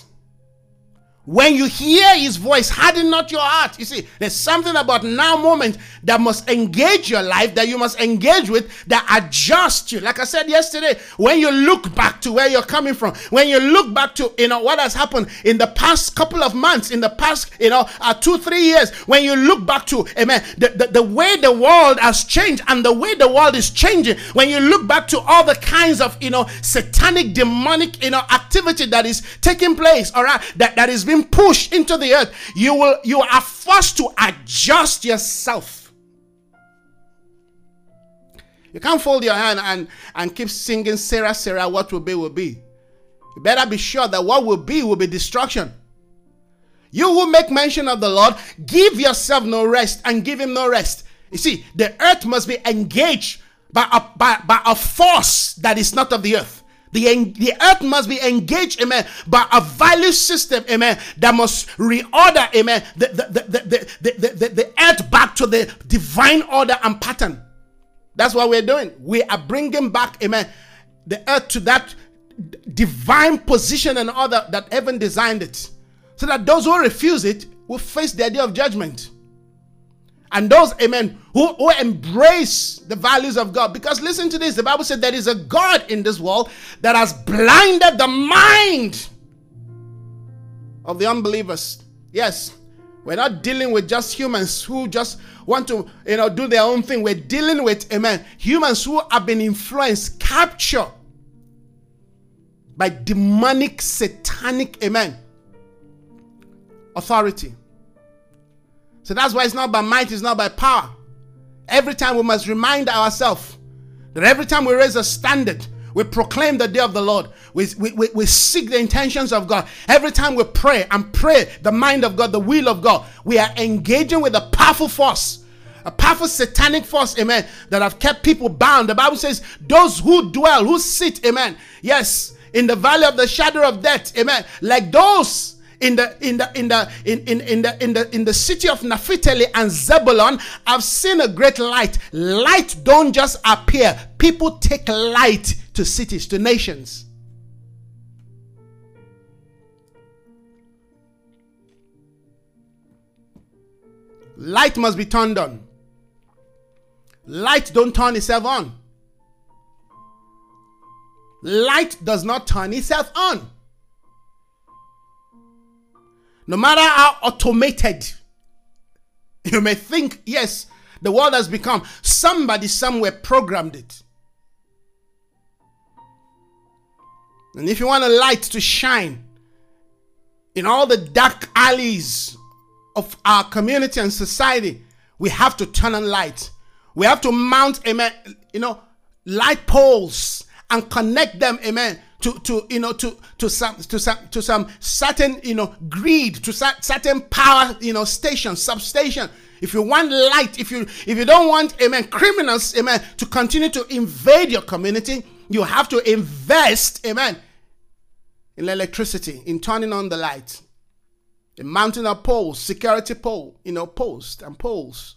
When you hear his voice, harden not your heart. You see, there's something about now moment that must engage your life, that you must engage with, that adjust you. Like I said yesterday, when you look back to where you're coming from, when you look back to, you know, what has happened in the past couple of months, in the past, you know, uh, two, three years, when you look back to, amen, the, the, the way the world has changed and the way the world is changing, when you look back to all the kinds of, you know, satanic, demonic, you know, activity that is taking place, all right, that, that is being being pushed into the earth, you will you are forced to adjust yourself. You can't fold your hand and, and keep singing Sarah, Sarah, what will be, will be. You better be sure that what will be will be destruction. You who make mention of the Lord, give yourself no rest and give him no rest. You see, the earth must be engaged by a, by, by a force that is not of the earth. The, the earth must be engaged, amen, by a value system, amen, that must reorder, amen, the, the, the, the, the, the, the earth back to the divine order and pattern. That's what we're doing. We are bringing back, amen, the earth to that divine position and order that heaven designed it. So that those who refuse it will face the idea of judgment and those, amen, who, who embrace the values of God. Because listen to this the Bible said there is a God in this world that has blinded the mind of the unbelievers. Yes, we're not dealing with just humans who just want to, you know, do their own thing. We're dealing with, amen, humans who have been influenced, captured by demonic, satanic, amen, authority. So that's why it's not by might, it's not by power. Every time we must remind ourselves that every time we raise a standard, we proclaim the day of the Lord. We, we, we, we, seek the intentions of God. Every time we pray and pray the mind of God, the will of God, we are engaging with a powerful force a powerful satanic force, amen, that have kept people bound. The Bible says, those who dwell, who sit, amen, yes, in the valley of the shadow of death, amen, like those in the in the in the in, in, in the in the in the city of Naphtali and Zebulun, I've seen a great light. Light don't just appear. People take light to cities, to nations. Light must be turned on. Light don't turn itself on. Light does not turn itself on. No matter how automated you may think, yes, the world has become, somebody somewhere programmed it. And if you want a light to shine in all the dark alleys of our community and society, we have to turn on light. We have to mount, amen, you know, light poles and connect them, amen, to, to you know, to, to some, to some, to some certain, you know, grid, to certain power, you know, station, substation. If you want light, if you, if you don't want, amen, criminals, amen, to continue to invade your community, you have to invest, amen, in electricity, in turning on the light, in mounting a poles security pole, you know, post and poles.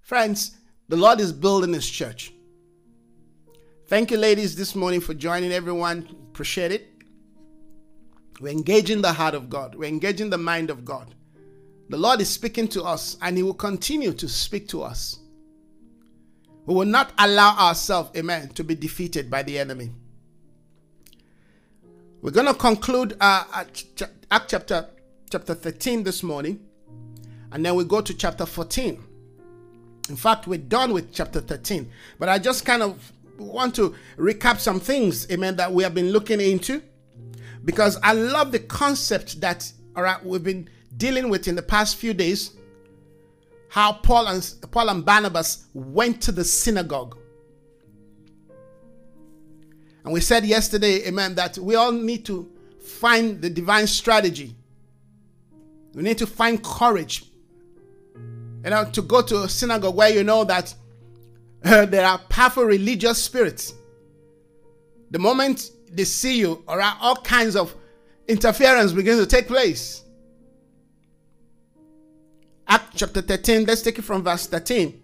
Friends, the Lord is building his church. Thank you, ladies, this morning for joining everyone. Appreciate it. We're engaging the heart of God, we're engaging the mind of God. The Lord is speaking to us, and He will continue to speak to us. We will not allow ourselves, amen, to be defeated by the enemy. We're going to conclude uh, Act chapter, chapter 13 this morning, and then we go to chapter 14. In fact, we're done with chapter 13, but I just kind of want to recap some things, amen, that we have been looking into because I love the concept that all right we've been dealing with in the past few days. How Paul and Paul and Barnabas went to the synagogue. And we said yesterday, amen, that we all need to find the divine strategy. We need to find courage. You know, to go to a synagogue where you know that there are powerful religious spirits. The moment they see you, or all kinds of interference begins to take place. Act chapter 13, let's take it from verse 13.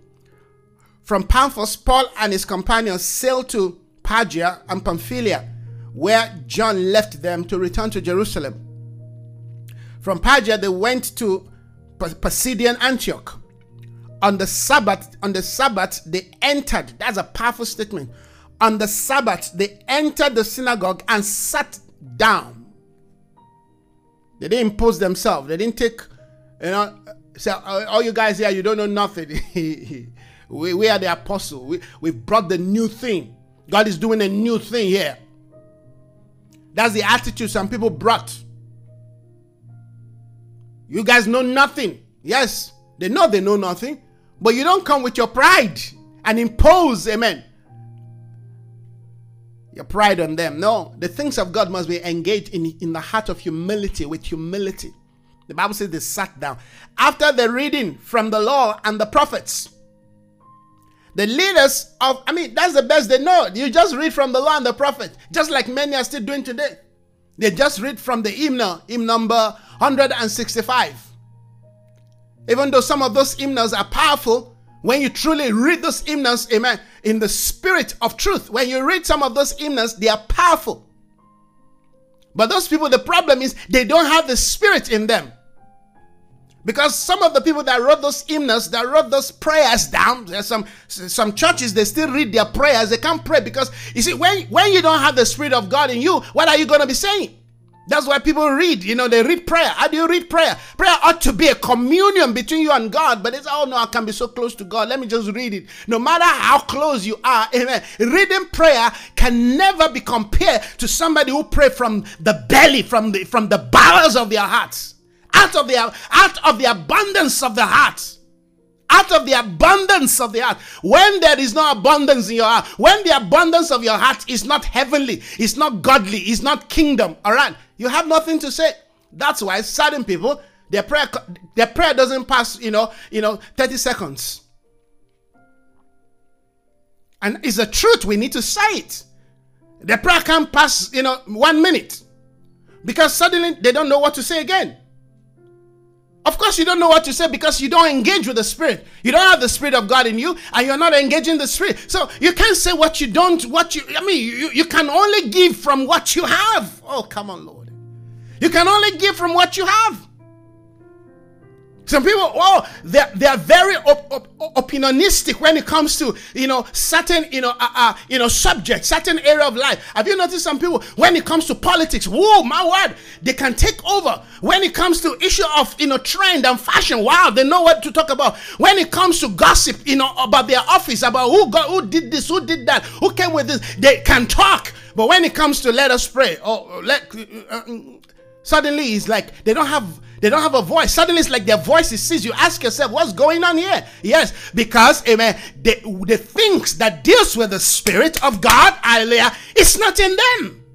From Paphos, Paul and his companions sailed to Perga and Pamphylia, where John left them to return to Jerusalem. From Perga, they went to Pisidian Antioch on the Sabbath, on the Sabbath, they entered. That's a powerful statement. On the Sabbath, they entered the synagogue and sat down. They didn't impose themselves. They didn't take, you know, say, oh, all you guys here, you don't know nothing. we, we are the apostle. We, we've brought the new thing. God is doing a new thing here. That's the attitude some people brought. You guys know nothing. Yes, they know they know nothing. But you don't come with your pride and impose, amen, your pride on them. No, the things of God must be engaged in, in the heart of humility, with humility. The Bible says they sat down. After the reading from the law and the prophets, the leaders of, I mean, that's the best they know. You just read from the law and the prophet, just like many are still doing today. They just read from the hymnal, hymn number 165. Even though some of those hymnals are powerful, when you truly read those hymnals, amen, in the spirit of truth, when you read some of those hymnals, they are powerful. But those people, the problem is they don't have the spirit in them. Because some of the people that wrote those hymnals, that wrote those prayers down, there's some some churches they still read their prayers. They can't pray because you see, when when you don't have the spirit of God in you, what are you gonna be saying? That's why people read, you know, they read prayer. How do you read prayer? Prayer ought to be a communion between you and God, but it's, oh no, I can be so close to God. Let me just read it. No matter how close you are, amen. Reading prayer can never be compared to somebody who pray from the belly, from the from the bowels of their hearts, out of their out of the abundance of the heart out of the abundance of the heart. When there is no abundance in your heart, when the abundance of your heart is not heavenly, it's not godly, it's not kingdom, all right, you have nothing to say. That's why certain people Their prayer, their prayer doesn't pass, you know, you know, 30 seconds. And it's the truth. We need to say it. Their prayer can't pass, you know, one minute. Because suddenly they don't know what to say again. Of course, you don't know what to say because you don't engage with the Spirit. You don't have the Spirit of God in you, and you're not engaging the Spirit. So you can't say what you don't, what you, I mean, you, you can only give from what you have. Oh, come on, Lord. You can only give from what you have. Some people, oh, they're, they're very op- op- opinionistic when it comes to, you know, certain, you know, uh, uh, you know, subjects, certain area of life. Have you noticed some people, when it comes to politics, whoa, my word, they can take over. When it comes to issue of, you know, trend and fashion, wow, they know what to talk about. When it comes to gossip, you know, about their office, about who got, who did this, who did that, who came with this, they can talk. But when it comes to let us pray, oh, let, uh, uh suddenly it's like they don't have they don't have a voice. Suddenly it's like their voice is. You ask yourself, what's going on here? Yes, because amen, the, the things that deals with the spirit of God, hallelujah, it's not in them.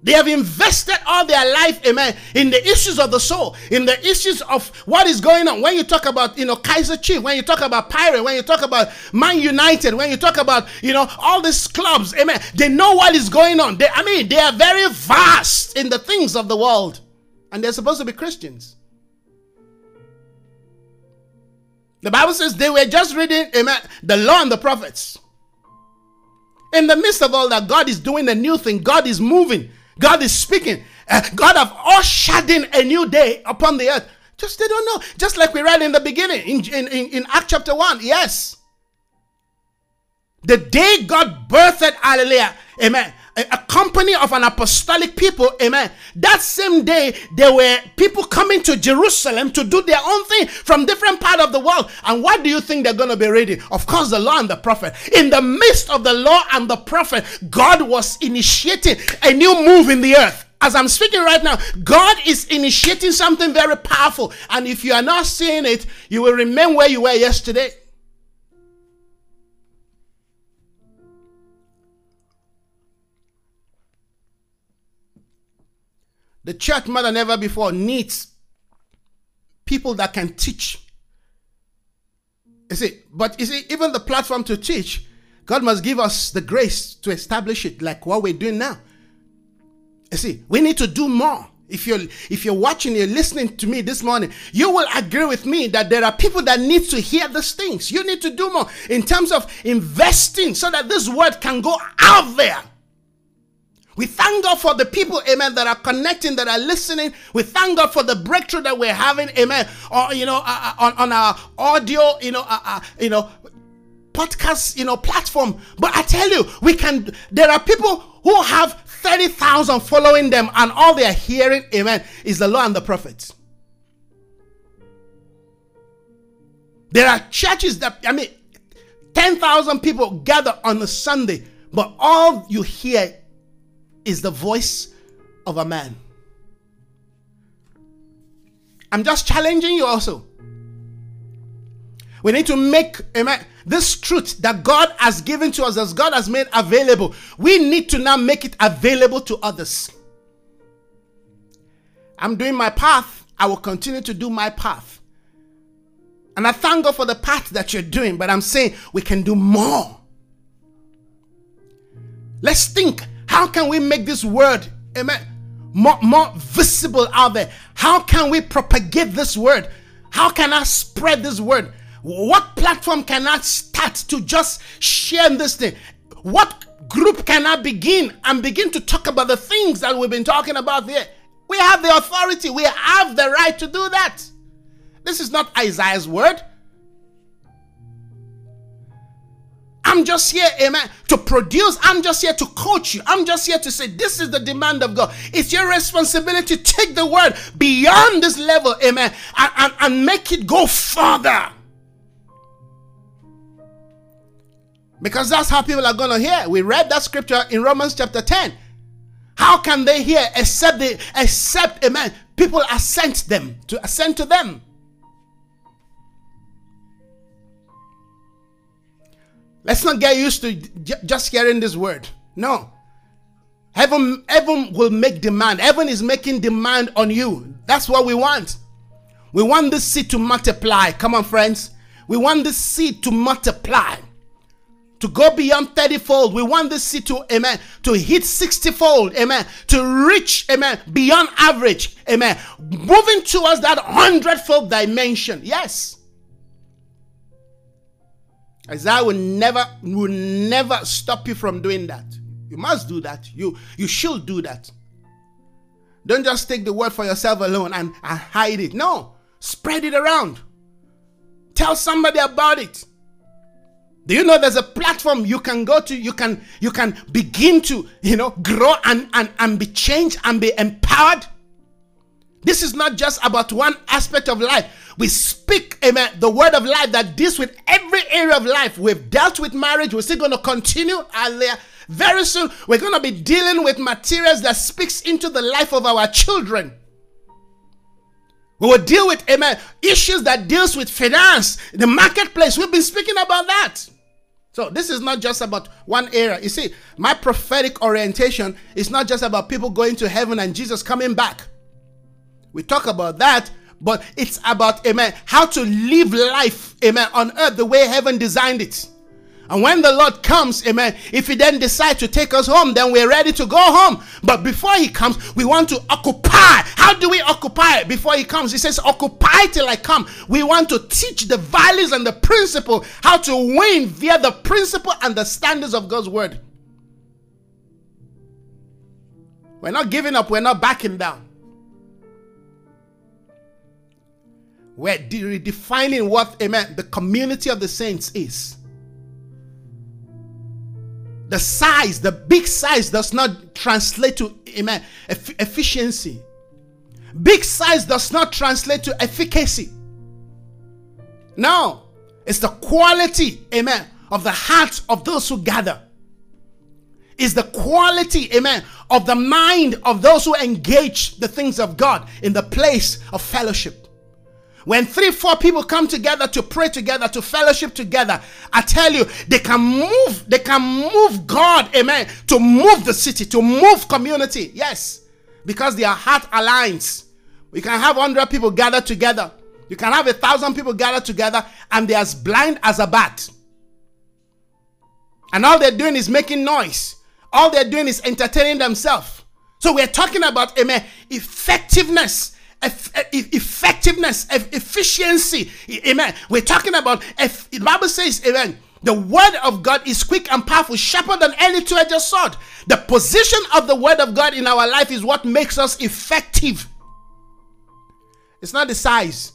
They have invested all their life, amen, in the issues of the soul, in the issues of what is going on. When you talk about, you know, Kaizer Chief, when you talk about Pirate, when you talk about Man United, when you talk about, you know, all these clubs, amen, they know what is going on. They, I mean, they are very vast in the things of the world and they're supposed to be Christians. The Bible says they were just reading amen, the law and the prophets. In the midst of all that, God is doing a new thing. God is moving. God is speaking. Uh, God have ushered in a new day upon the earth. Just they don't know. Just like we read in the beginning in, in, in, in Act chapter 1. Yes. The day God birthed, hallelujah, amen, a company of an apostolic people, amen. That same day, there were people coming to Jerusalem to do their own thing from different part of the world. And what do you think they're going to be reading? Of course, the law and the prophet. In the midst of the law and the prophet, God was initiating a new move in the earth. As I'm speaking right now, God is initiating something very powerful. And if you are not seeing it, you will remain where you were yesterday. The church more than ever before needs people that can teach. You see, but you see, even the platform to teach, God must give us the grace to establish it, like what we're doing now. You see, we need to do more. If you're if you're watching, you're listening to me this morning, you will agree with me that there are people that need to hear these things. You need to do more in terms of investing so that this word can go out there. We thank God for the people, amen, that are connecting, that are listening. We thank God for the breakthrough that we're having, amen, or, you know, uh, uh, on, on our audio, you know, uh, uh, you know, podcast, you know, platform. But I tell you, we can, there are people who have 30,000 following them and all they are hearing, amen, is the law and the prophets. There are churches that, I mean, 10,000 people gather on a Sunday, but all you hear is the voice of a man. I'm just challenging you also. We need to make amen, this truth that God has given to us, as God has made available, we need to now make it available to others. I'm doing my path, I will continue to do my path. And I thank God for the path that you're doing, but I'm saying we can do more. Let's think how can we make this word, amen, more, more visible out there? How can we propagate this word? How can I spread this word? What platform can I start to just share this thing? What group can I begin and begin to talk about the things that we've been talking about here? We have the authority, we have the right to do that. This is not Isaiah's word. I'm just here, amen, to produce. I'm just here to coach you. I'm just here to say, this is the demand of God. It's your responsibility to take the word beyond this level, amen, and, and, and make it go further. Because that's how people are going to hear. We read that scripture in Romans chapter 10. How can they hear except they accept, amen, people assent them to assent to them? Let's not get used to just hearing this word. No. Heaven, heaven will make demand. Heaven is making demand on you. That's what we want. We want this seed to multiply. Come on, friends. We want this seed to multiply, to go beyond 30 fold. We want this seed to, amen, to hit 60 fold, amen, to reach, amen, beyond average, amen, moving towards that 100 fold dimension. Yes. Isaiah will never, will never stop you from doing that. You must do that. You, you should do that. Don't just take the word for yourself alone and, and hide it. No, spread it around. Tell somebody about it. Do you know there's a platform you can go to? You can you can begin to you know grow and and, and be changed and be empowered. This is not just about one aspect of life. We speak, amen, the word of life that deals with every area of life. We've dealt with marriage. We're still going to continue. Hallelujah. Very soon, we're going to be dealing with materials that speaks into the life of our children. We will deal with amen issues that deals with finance, the marketplace. We've been speaking about that. So this is not just about one area. You see, my prophetic orientation is not just about people going to heaven and Jesus coming back. We talk about that, but it's about amen how to live life amen on earth the way heaven designed it. And when the Lord comes, amen, if He then decides to take us home, then we're ready to go home. But before He comes, we want to occupy. How do we occupy before He comes? He says, Occupy till I come. We want to teach the values and the principle, how to win via the principle and the standards of God's word. We're not giving up, we're not backing down. We're redefining what, amen, the community of the saints is the size, the big size does not translate to amen, efficiency. Big size does not translate to efficacy. No, it's the quality, amen, of the hearts of those who gather. Is the quality, amen, of the mind of those who engage the things of God in the place of fellowship. When three, four people come together to pray together, to fellowship together, I tell you, they can move, they can move God, amen, to move the city, to move community. Yes, because their heart aligns. We can have 100 people gathered together. You can have a thousand people gathered together, and they're as blind as a bat. And all they're doing is making noise. All they're doing is entertaining themselves. So we're talking about, amen, effectiveness effectiveness, efficiency. Amen. We're talking about, if the Bible says, amen. The word of God is quick and powerful, sharper than any two-edged sword. The position of the word of God in our life is what makes us effective. It's not the size.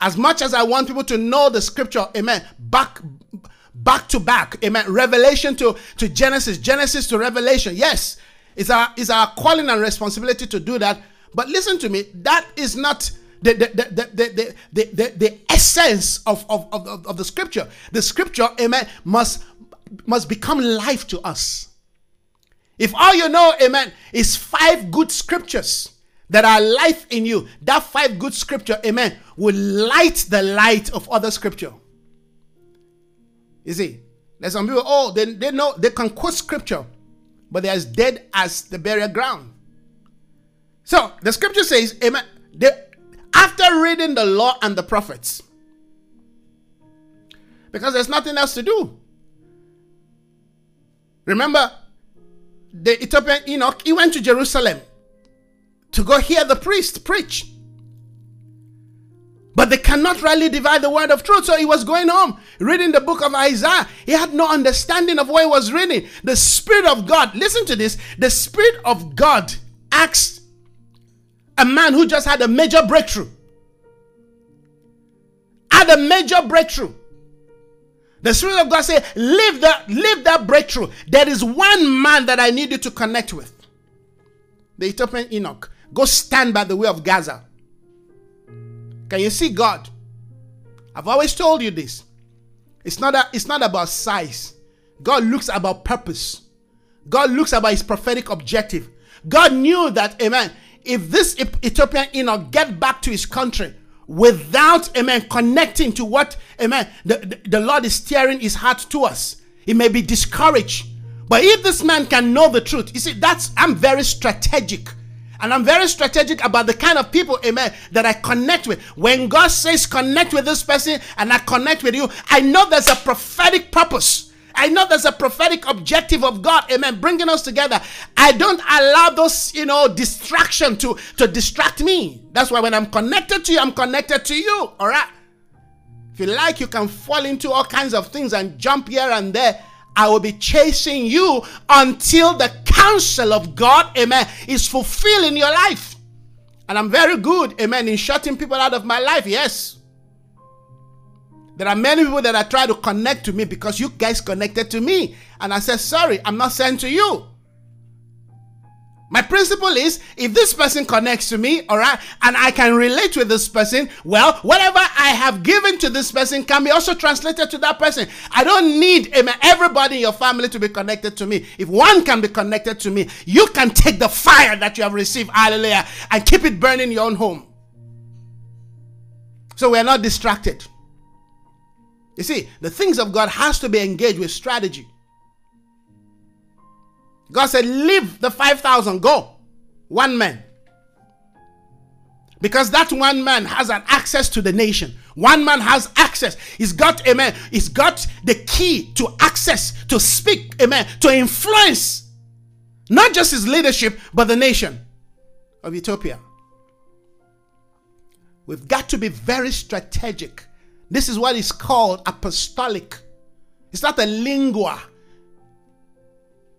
As much as I want people to know the scripture, amen, back back to back, amen, revelation to, to Genesis, Genesis to Revelation. Yes, it's our, it's our calling and responsibility to do that. But listen to me, that is not the, the, the, the, the, the, the, essence of, of, of, of the scripture. The scripture, amen, must, must become life to us. If all you know, amen, is five good scriptures that are life in you, that five good scripture, amen, will light the light of other scripture. You see, there's some people, oh, they, they know, they can quote scripture, but they're as dead as the burial ground. So the scripture says, Amen. They, after reading the law and the prophets, because there's nothing else to do. Remember, the Ethiopian eunuch, he went to Jerusalem to go hear the priest preach. But they cannot rightly divide the word of truth. So he was going home, reading the book of Isaiah. He had no understanding of what he was reading. The Spirit of God, listen to this. The Spirit of God asked a man who just had a major breakthrough. Had a major breakthrough. The Spirit of God said, Leave that, leave that breakthrough. There is one man that I need you to connect with. The Ethiopian eunuch. Go stand by the way of Gaza. Can you see God? I've always told you this. It's not, a, it's not about size. God looks about purpose. God looks about his prophetic objective. God knew that, amen, if this Ethiopian eunuch get back to his country without, amen, connecting to what, amen, the, the, the Lord is steering his heart to us, he may be discouraged. But if this man can know the truth, you see, that's I'm very strategic. And I'm very strategic about the kind of people, amen, that I connect with. When God says connect with this person and I connect with you, I know there's a prophetic purpose. I know there's a prophetic objective of God, amen, bringing us together. I don't allow those, you know, distraction to, to distract me. That's why when I'm connected to you, I'm connected to you, all right? If you like, you can fall into all kinds of things and jump here and there. I will be chasing you until the counsel of God, amen, is fulfilled in your life. And I'm very good, amen, in shutting people out of my life, yes. There are many people that are trying to connect to me because you guys connected to me. And I said, sorry, I'm not sent to you. My principle is if this person connects to me, all right, and I can relate with this person, well, whatever I have given to this person can be also translated to that person. I don't need eh, everybody in your family to be connected to me. If one can be connected to me, you can take the fire that you have received, hallelujah, and keep it burning in your own home. So we're not distracted. You see, the things of God has to be engaged with strategy. God said, Leave the 5,000, go. One man. Because that one man has an access to the nation. One man has access. He's got, amen. He's got the key to access, to speak, amen, to influence not just his leadership, but the nation of Ethiopia. We've got to be very strategic this is what is called apostolic. It's not a lingua.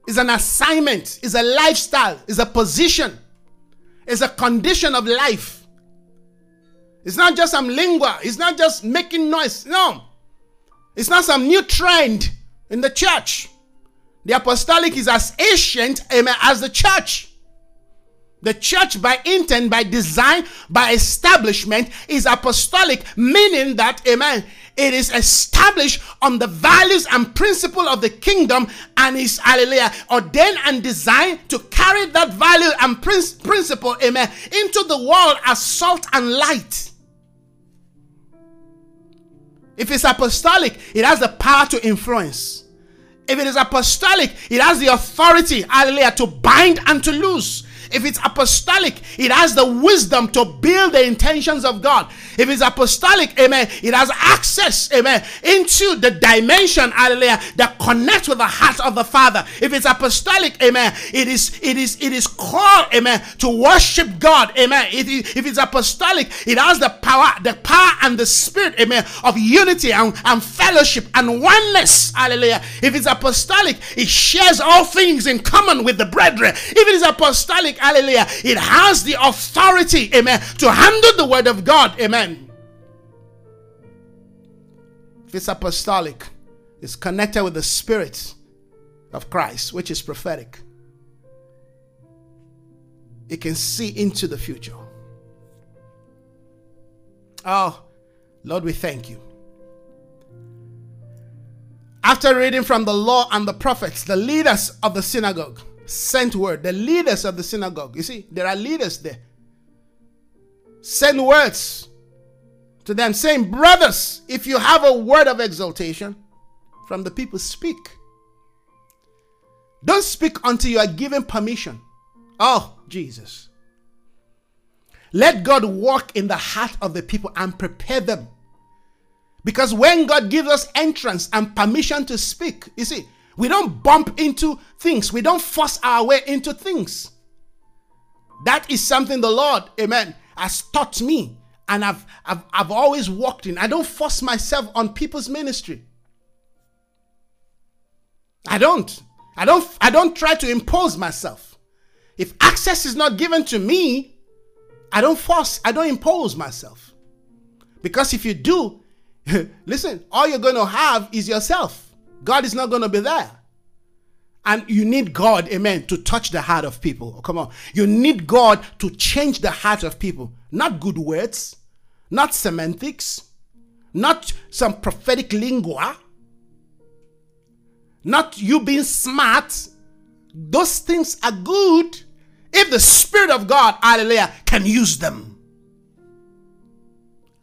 It's an assignment. It's a lifestyle. It's a position. It's a condition of life. It's not just some lingua. It's not just making noise. No. It's not some new trend in the church. The apostolic is as ancient amen, as the church. The church, by intent, by design, by establishment, is apostolic, meaning that, amen, it is established on the values and principle of the kingdom and is, hallelujah, ordained and designed to carry that value and principle, amen, into the world as salt and light. If it's apostolic, it has the power to influence. If it is apostolic, it has the authority, hallelujah, to bind and to loose. If it's apostolic, it has the wisdom to build the intentions of God. If it's apostolic, amen, it has access, amen, into the dimension, hallelujah, that connects with the heart of the Father. If it's apostolic, amen, it is it is it is called, amen, to worship God, amen. It, if it's apostolic, it has the power, the power and the spirit, amen, of unity and, and fellowship and oneness, hallelujah. If it's apostolic, it shares all things in common with the brethren. If it is apostolic, hallelujah, it has the authority, amen, to handle the word of God, amen. If it's apostolic, it's connected with the spirit of Christ, which is prophetic. It can see into the future. Oh, Lord, we thank you. After reading from the law and the prophets, the leaders of the synagogue, sent word. The leaders of the synagogue, you see, there are leaders there. Send words to them saying, Brothers, if you have a word of exaltation from the people, speak. Don't speak until you are given permission. Oh, Jesus. Let God walk in the heart of the people and prepare them. Because when God gives us entrance and permission to speak, you see, we don't bump into things. We don't force our way into things. That is something the Lord, amen, has taught me. And I've, I've, I've always walked in. I don't force myself on people's ministry. I don't. I don't I don't try to impose myself. If access is not given to me, I don't force, I don't impose myself. Because if you do, listen, all you're going to have is yourself. God is not going to be there. And you need God, amen, to touch the heart of people. Oh, come on. You need God to change the heart of people. Not good words, not semantics, not some prophetic lingua, not you being smart. Those things are good if the Spirit of God, hallelujah, can use them.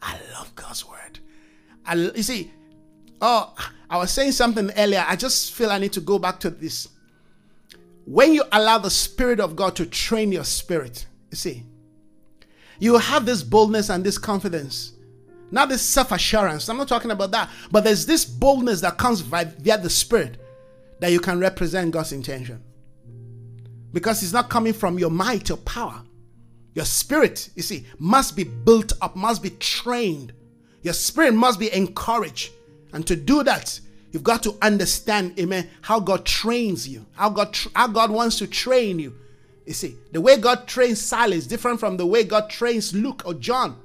I love God's word. I, you see, oh, I was saying something earlier. I just feel I need to go back to this. when you allow the Spirit of God to train your spirit, you see, you have this boldness and this confidence. Not this self assurance. I'm not talking about that. But there's this boldness that comes via the Spirit that you can represent God's intention. Because it's not coming from your might or power. Your spirit, you see, must be built up, must be trained. Your spirit must be encouraged. And to do that, you've got to understand, amen, how God trains you, how God, how God wants to train you. You see, the way God trains Sally is different from the way God trains Luke or John.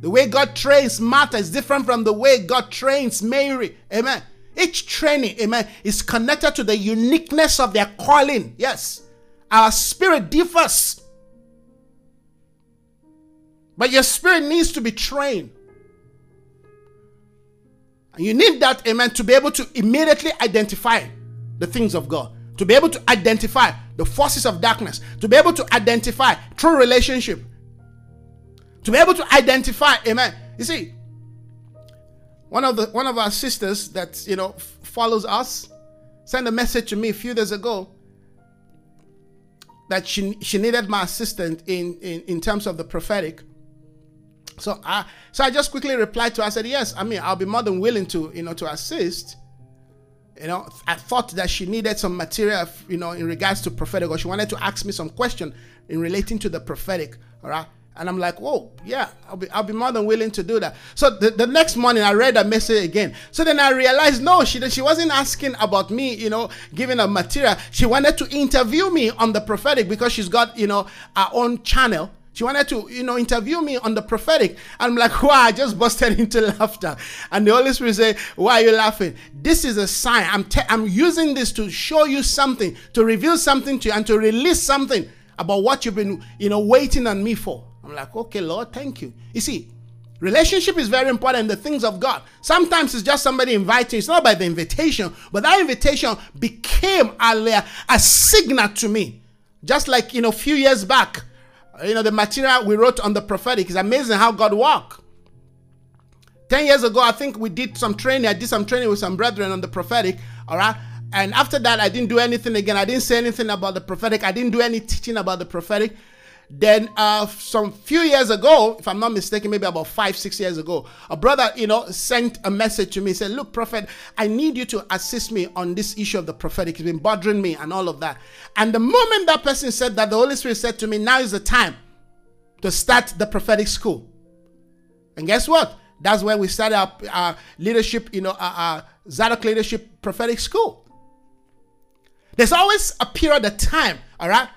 The way God trains Martha is different from the way God trains Mary. Amen. Each training, amen, is connected to the uniqueness of their calling. Yes. Our spirit differs. But your spirit needs to be trained. And you need that, amen, to be able to immediately identify the things of God, to be able to identify the forces of darkness, to be able to identify true relationship, to be able to identify, amen. You see, one of the one of our sisters that you know follows us sent a message to me a few days ago that she she needed my assistant in in, in terms of the prophetic so I so I just quickly replied to her. I said, Yes, I mean, I'll be more than willing to, you know, to assist. You know, I thought that she needed some material, you know, in regards to prophetic, or she wanted to ask me some question in relating to the prophetic. All right. And I'm like, whoa, yeah, I'll be, I'll be more than willing to do that. So the, the next morning, I read a message again. So then I realized, no, she she wasn't asking about me, you know, giving a material. She wanted to interview me on the prophetic because she's got, you know, her own channel she wanted to, you know, interview me on the prophetic. I'm like, wow, I just busted into laughter. And the Holy Spirit say, why are you laughing? This is a sign. I'm, te- I'm using this to show you something, to reveal something to you, and to release something about what you've been, you know, waiting on me for. I'm like, okay, Lord, thank you. You see, relationship is very important in the things of God. Sometimes it's just somebody inviting. It's not by the invitation, but that invitation became a, a signal to me. Just like, you know, a few years back, you know, the material we wrote on the prophetic is amazing how God work. 10 years ago, I think we did some training. I did some training with some brethren on the prophetic. All right. And after that, I didn't do anything again. I didn't say anything about the prophetic. I didn't do any teaching about the prophetic. Then uh, some few years ago, if I'm not mistaken, maybe about five, six years ago, a brother, you know, sent a message to me. Said, "Look, prophet, I need you to assist me on this issue of the prophetic. It's been bothering me and all of that." And the moment that person said that, the Holy Spirit said to me, "Now is the time to start the prophetic school." And guess what? That's when we started our, our leadership, you know, our, our Zadok Leadership Prophetic School. There's always a period of time, all right,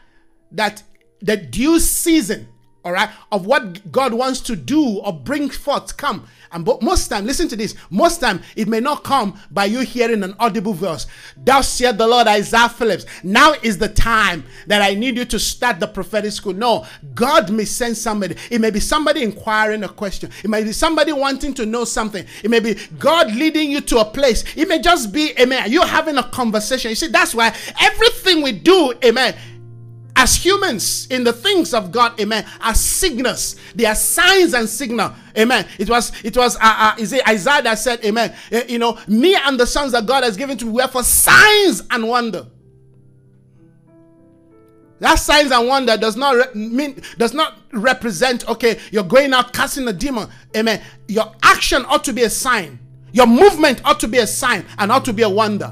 that the due season, all right, of what God wants to do or bring forth come. And but most time, listen to this. Most time, it may not come by you hearing an audible verse. Thou said the Lord Isaiah Phillips. Now is the time that I need you to start the prophetic school. No, God may send somebody. It may be somebody inquiring a question. It may be somebody wanting to know something. It may be God leading you to a place. It may just be, amen, you having a conversation. You see, that's why everything we do, amen as humans in the things of God, amen, are signals. They are signs and signal, amen. It was, it was, uh, uh, is it Isaiah that said, amen, uh, you know, me and the sons that God has given to me were for signs and wonder. That signs and wonder does not mean does not represent okay you're going out casting a demon amen your action ought to be a sign your movement ought to be a sign and ought to be a wonder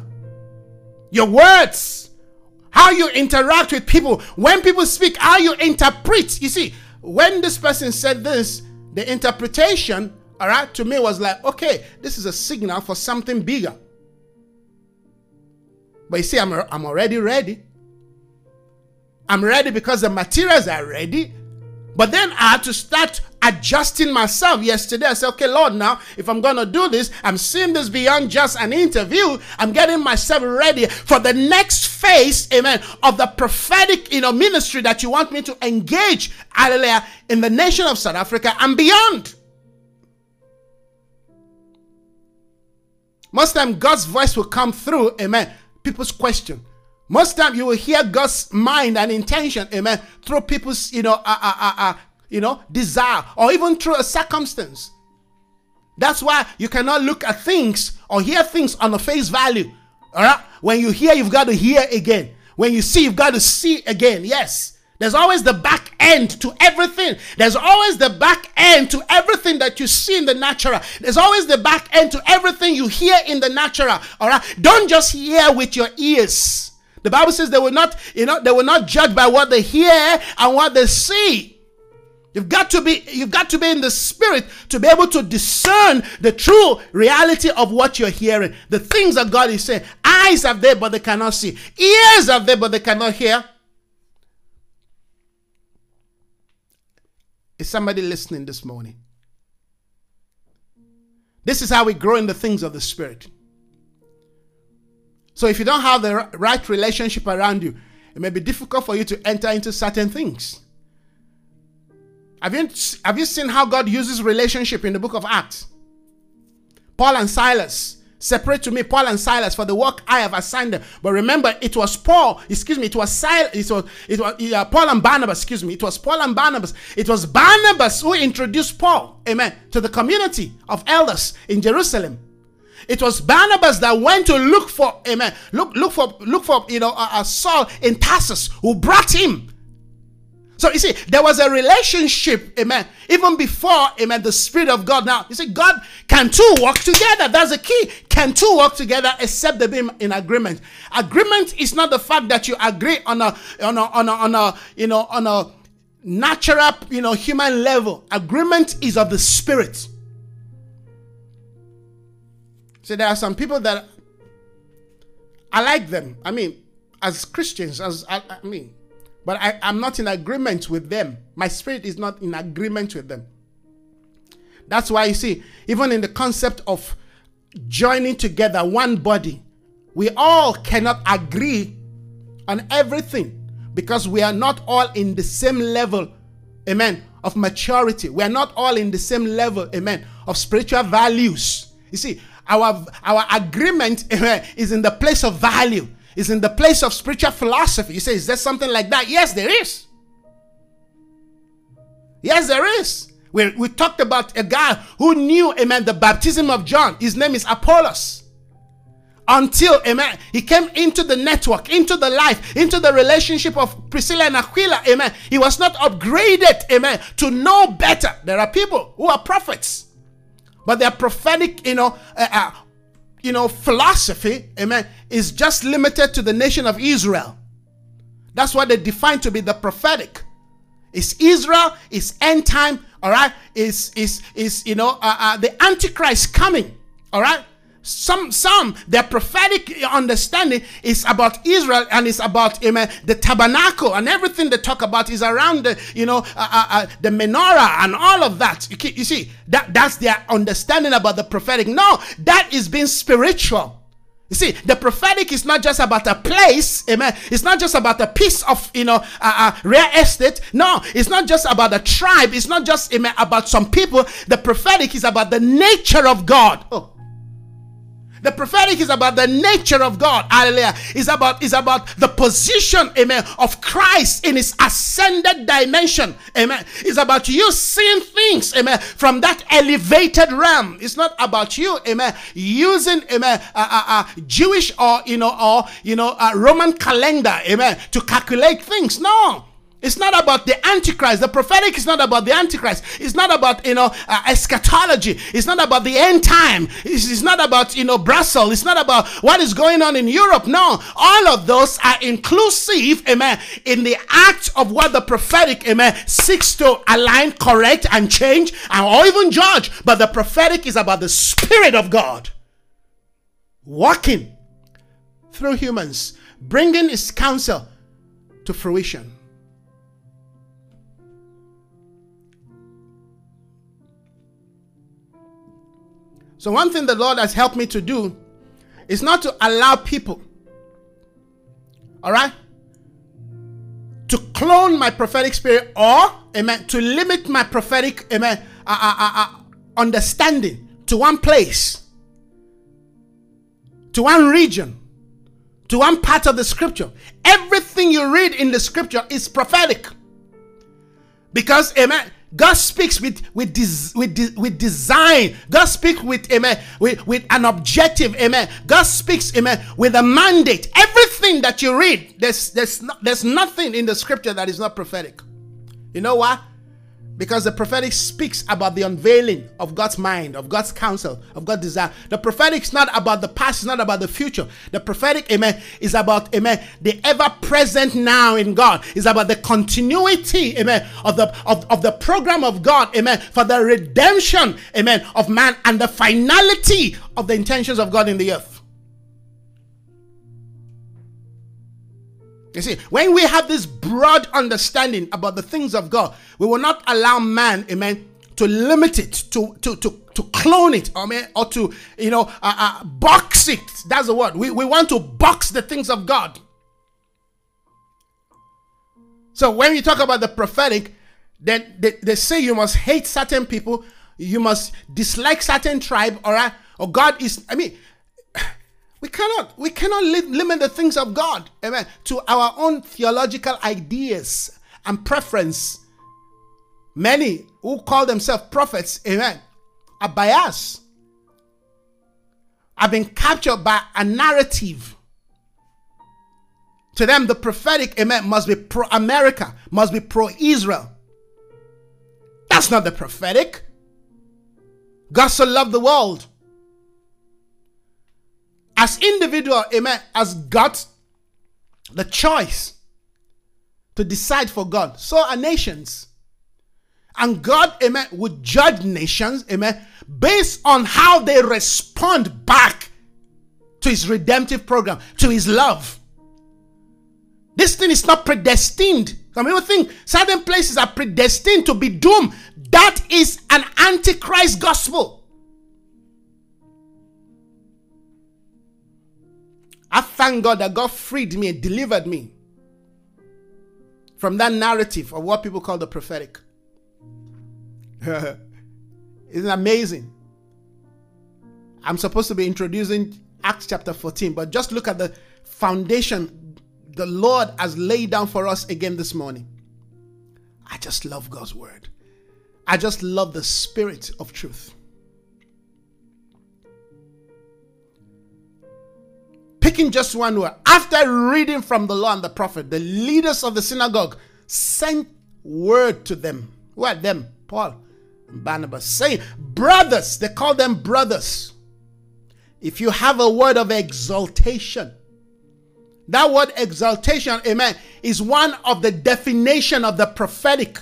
your words how you interact with people, when people speak, how you interpret. You see, when this person said this, the interpretation, all right, to me was like, okay, this is a signal for something bigger. But you see, I'm, I'm already ready. I'm ready because the materials are ready. But then I had to start adjusting myself yesterday. I said, okay, Lord, now if I'm going to do this, I'm seeing this beyond just an interview. I'm getting myself ready for the next phase, amen, of the prophetic, you know, ministry that you want me to engage, hallelujah, in the nation of South Africa and beyond. Most time God's voice will come through, amen, people's question. Most time you will hear God's mind and intention, amen, through people's, you know, uh, uh, uh, uh, you know, desire or even through a circumstance. That's why you cannot look at things or hear things on a face value. All right? When you hear, you've got to hear again. When you see, you've got to see again. Yes. There's always the back end to everything. There's always the back end to everything that you see in the natural. There's always the back end to everything you hear in the natural. All right. Don't just hear with your ears. The Bible says they will not, you know, they will not judge by what they hear and what they see. You've got to be you've got to be in the spirit to be able to discern the true reality of what you're hearing. The things that God is saying. Eyes have they but they cannot see. Ears have they but they cannot hear. Is somebody listening this morning? This is how we grow in the things of the spirit. So if you don't have the right relationship around you, it may be difficult for you to enter into certain things. Have you, have you seen how God uses relationship in the book of Acts? Paul and Silas. Separate to me Paul and Silas for the work I have assigned them. But remember, it was Paul, excuse me, it was Silas, it was, it was Paul and Barnabas, excuse me, it was Paul and Barnabas. It was Barnabas who introduced Paul, amen, to the community of elders in Jerusalem. It was Barnabas that went to look for, amen, look, look for, look for, you know, a, a Saul in Tarsus who brought him so you see, there was a relationship, amen, even before, amen, the Spirit of God. Now, you see, God can two work together. That's the key. Can two work together except they be in agreement? Agreement is not the fact that you agree on a, on a, on a, on a you know, on a natural, you know, human level. Agreement is of the Spirit. So there are some people that I like them. I mean, as Christians, as I, I mean, but I, am not in agreement with them. My spirit is not in agreement with them. That's why you see, even in the concept of joining together one body, we all cannot agree on everything because we are not all in the same level, amen, of maturity. We are not all in the same level, amen, of spiritual values. You see, our our agreement eh, is in the place of value is in the place of spiritual philosophy. You say, is there something like that? Yes, there is. Yes, there is. We, we talked about a guy who knew, amen, the baptism of John. His name is Apollos. Until, amen, he came into the network, into the life, into the relationship of Priscilla and Aquila, amen. He was not upgraded, amen, to know better. There are people who are prophets, but their prophetic, you know, uh, uh, you know, philosophy, amen, is just limited to the nation of Israel. That's what they define to be the prophetic. Is Israel, is end time, all right? Is is is you know uh, uh, the Antichrist coming, all right? Some some their prophetic understanding is about Israel and it's about amen the tabernacle and everything they talk about is around the you know uh, uh, uh, the menorah and all of that you, you see that that's their understanding about the prophetic no that is being spiritual you see, the prophetic is not just about a place, amen. It's not just about a piece of, you know, uh, uh, estate. No, it's not just about a tribe. It's not just, amen, about some people. The prophetic is about the nature of God. Oh, the prophetic is about the nature of God. Hallelujah. It's about, it's about the position, amen, of Christ in his ascended dimension. Amen. It's about you seeing things, amen, from that elevated realm. It's not about you, amen, using, amen, uh, Jewish or, you know, or, you know, a Roman calendar, amen, to calculate things. No. It's not about the Antichrist. The prophetic is not about the Antichrist. It's not about, you know, uh, eschatology. It's not about the end time. It's, it's, not about, you know, Brussels. It's not about what is going on in Europe. No, all of those are inclusive, amen, in the act of what the prophetic, amen, seeks to align, correct, and change, and or even judge. But the prophetic is about the Spirit of God walking through humans, bringing his counsel to fruition. So, one thing the Lord has helped me to do is not to allow people, all right, to clone my prophetic spirit or, amen, to limit my prophetic, amen, uh, uh, uh, uh understanding to one place, to one region, to one part of the scripture. Everything you read in the scripture is prophetic. Because, amen, God speaks with with des, with, de, with design. God speaks with amen with, with an objective. Amen. God speaks amen with a mandate. Everything that you read, there's there's no, there's nothing in the scripture that is not prophetic. You know why? Because the prophetic speaks about the unveiling of God's mind, of God's counsel, of God's desire. The prophetic is not about the past, it's not about the future. The prophetic, amen, is about, amen, the ever present now in God. Is about the continuity, amen, of the of, of the program of God, amen, for the redemption, amen, of man and the finality of the intentions of God in the earth. You see, when we have this broad understanding about the things of God, we will not allow man, amen, to limit it, to to to, to clone it, amen, or to you know uh, uh, box it. That's the word. We, we want to box the things of God. So when you talk about the prophetic, then they, they say you must hate certain people, you must dislike certain tribe, all right? Or God is, I mean, we cannot, we cannot li- limit the things of God, amen, to our own theological ideas and preference. Many who call themselves prophets, amen, are biased, have been captured by a narrative. To them, the prophetic, amen, must be pro America, must be pro Israel. That's not the prophetic. God so loved the world as individual, amen, has got the choice to decide for God. So are nations. And God, amen, would judge nations, amen, based on how they respond back to his redemptive program, to his love. This thing is not predestined. Some people think certain places are predestined to be doomed. That is an antichrist gospel. I thank God that God freed me and delivered me from that narrative of what people call the prophetic. Isn't amazing? I'm supposed to be introducing Acts chapter 14, but just look at the foundation the Lord has laid down for us again this morning. I just love God's word. I just love the spirit of truth. Picking just one word. After reading from the law and the prophet, the leaders of the synagogue sent word to them. Who are them? Paul and Barnabas. Saying, brothers, they call them brothers. If you have a word of exaltation, that word exaltation, amen, is one of the definition of the prophetic.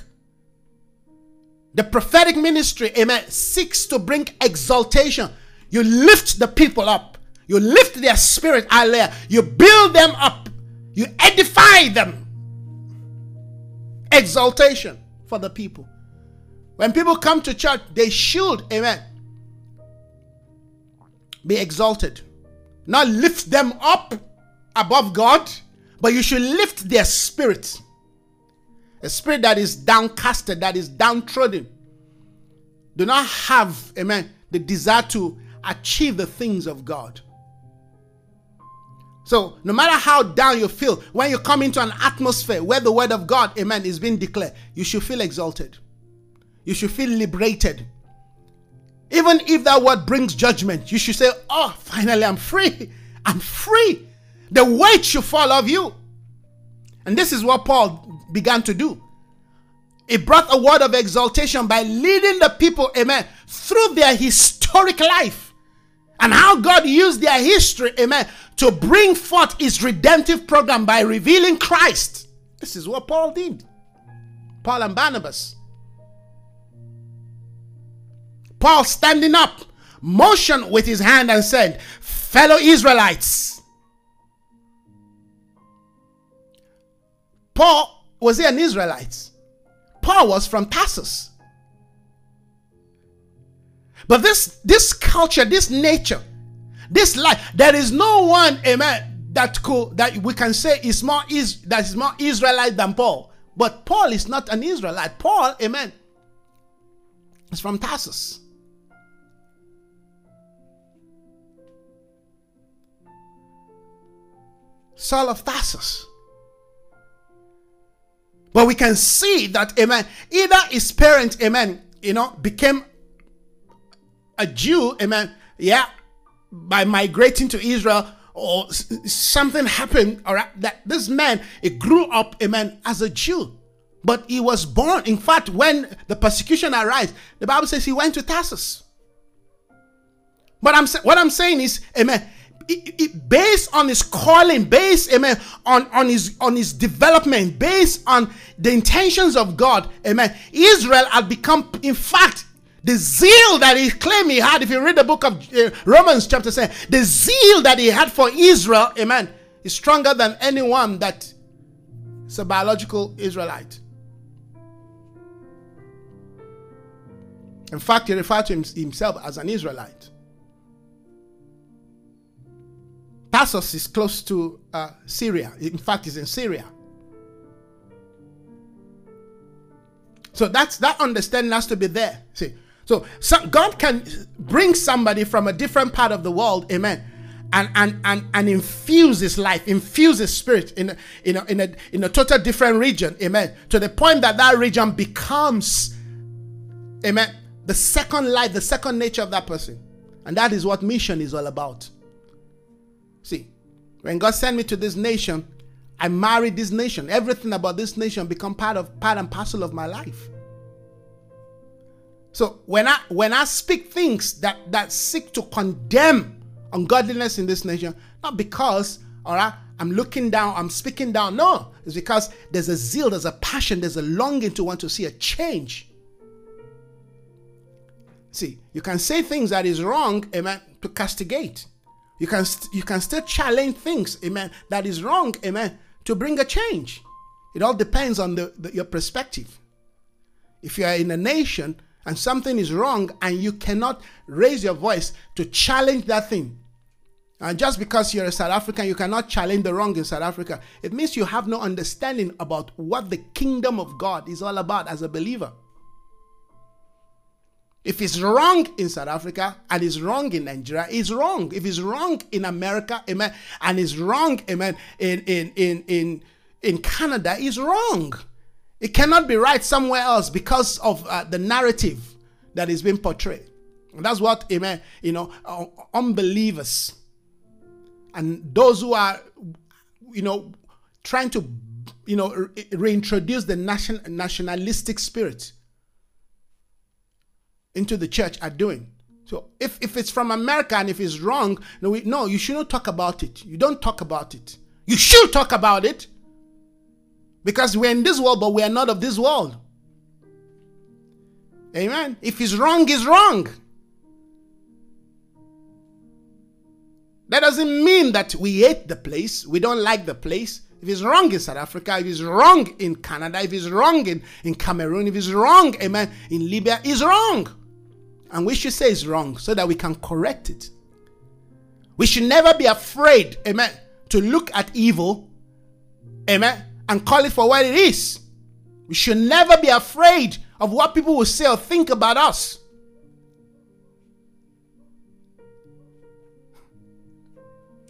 The prophetic ministry, amen, seeks to bring exaltation. You lift the people up. You lift their spirit, hallelujah. You build them up. You edify them. Exaltation for the people. When people come to church, they should, amen, be exalted. Not lift them up above God, but you should lift their spirit. A spirit that is downcasted, that is downtrodden. Do not have, amen, the desire to achieve the things of God. So, no matter how down you feel, when you come into an atmosphere where the word of God, amen, is being declared, you should feel exalted. You should feel liberated. Even if that word brings judgment, you should say, Oh, finally, I'm free. I'm free. The weight should fall off you. And this is what Paul began to do. He brought a word of exaltation by leading the people, amen, through their historic life and how God used their history, amen, to bring forth his redemptive program by revealing Christ. This is what Paul did. Paul and Barnabas. Paul standing up, motioned with his hand and said, Fellow Israelites. Paul, was he an Israelite? Paul was from Tarsus. But this this culture, this nature, this life, there is no one, amen, that could that we can say is more is that is more Israelite than Paul. But Paul is not an Israelite. Paul, amen, is from Tarsus. Saul of Tarsus. But we can see that, amen, either his parents, amen, you know, became a Jew, amen, yeah, by migrating to Israel, or something happened, all right, that this man, he grew up, amen, as a Jew. But he was born, in fact, when the persecution arose, the Bible says he went to Tarsus. But I'm what I'm saying is, amen, it, it, based on his calling, based, amen, on, on his on his development, based on the intentions of God, amen. Israel had become, in fact, the zeal that he claimed he had. If you read the book of uh, Romans, chapter 7, the zeal that he had for Israel, amen, is stronger than anyone that is a biological Israelite. In fact, he referred to himself as an Israelite. Tarsus is close to uh, Syria. In fact, it's in Syria. So that's that understanding has to be there. See, so, so God can bring somebody from a different part of the world, amen, and and and, and infuse his life, infuse his spirit in a, in a, in a in a total different region, amen, to the point that that region becomes, amen, the second life, the second nature of that person, and that is what mission is all about. See, when God sent me to this nation, I married this nation. Everything about this nation become part of part and parcel of my life. So when I when I speak things that that seek to condemn ungodliness in this nation, not because all right, I'm looking down, I'm speaking down. No, it's because there's a zeal, there's a passion, there's a longing to want to see a change. See, you can say things that is wrong, amen, to castigate. You can st- you can still challenge things, amen, that is wrong, amen, to bring a change. It all depends on the, the, your perspective. If you are in a nation and something is wrong and you cannot raise your voice to challenge that thing, and just because you're a South African, you cannot challenge the wrong in South Africa, it means you have no understanding about what the kingdom of God is all about as a believer. If it's wrong in South Africa and it's wrong in Nigeria, it's wrong. If it's wrong in America, amen, and it's wrong, amen, in in in in, in Canada, it's wrong. It cannot be right somewhere else because of uh, the narrative that is being portrayed. And that's what, amen, you know, uh, unbelievers and those who are, you know, trying to, you know, reintroduce the nation, nationalistic spirit into the church are doing. So if, if it's from America and if it's wrong, no, we, no, you shouldn't talk about it. You don't talk about it. You should talk about it because we're in this world, but we are not of this world. Amen. If it's wrong, it's wrong. That doesn't mean that we hate the place, we don't like the place. If it's wrong in South Africa, if it's wrong in Canada, if it's wrong in, in Cameroon, if it's wrong, amen, in Libya, it's wrong. And we should say it's wrong so that we can correct it. We should never be afraid, amen, to look at evil, amen, and call it for what it is. We should never be afraid of what people will say or think about us.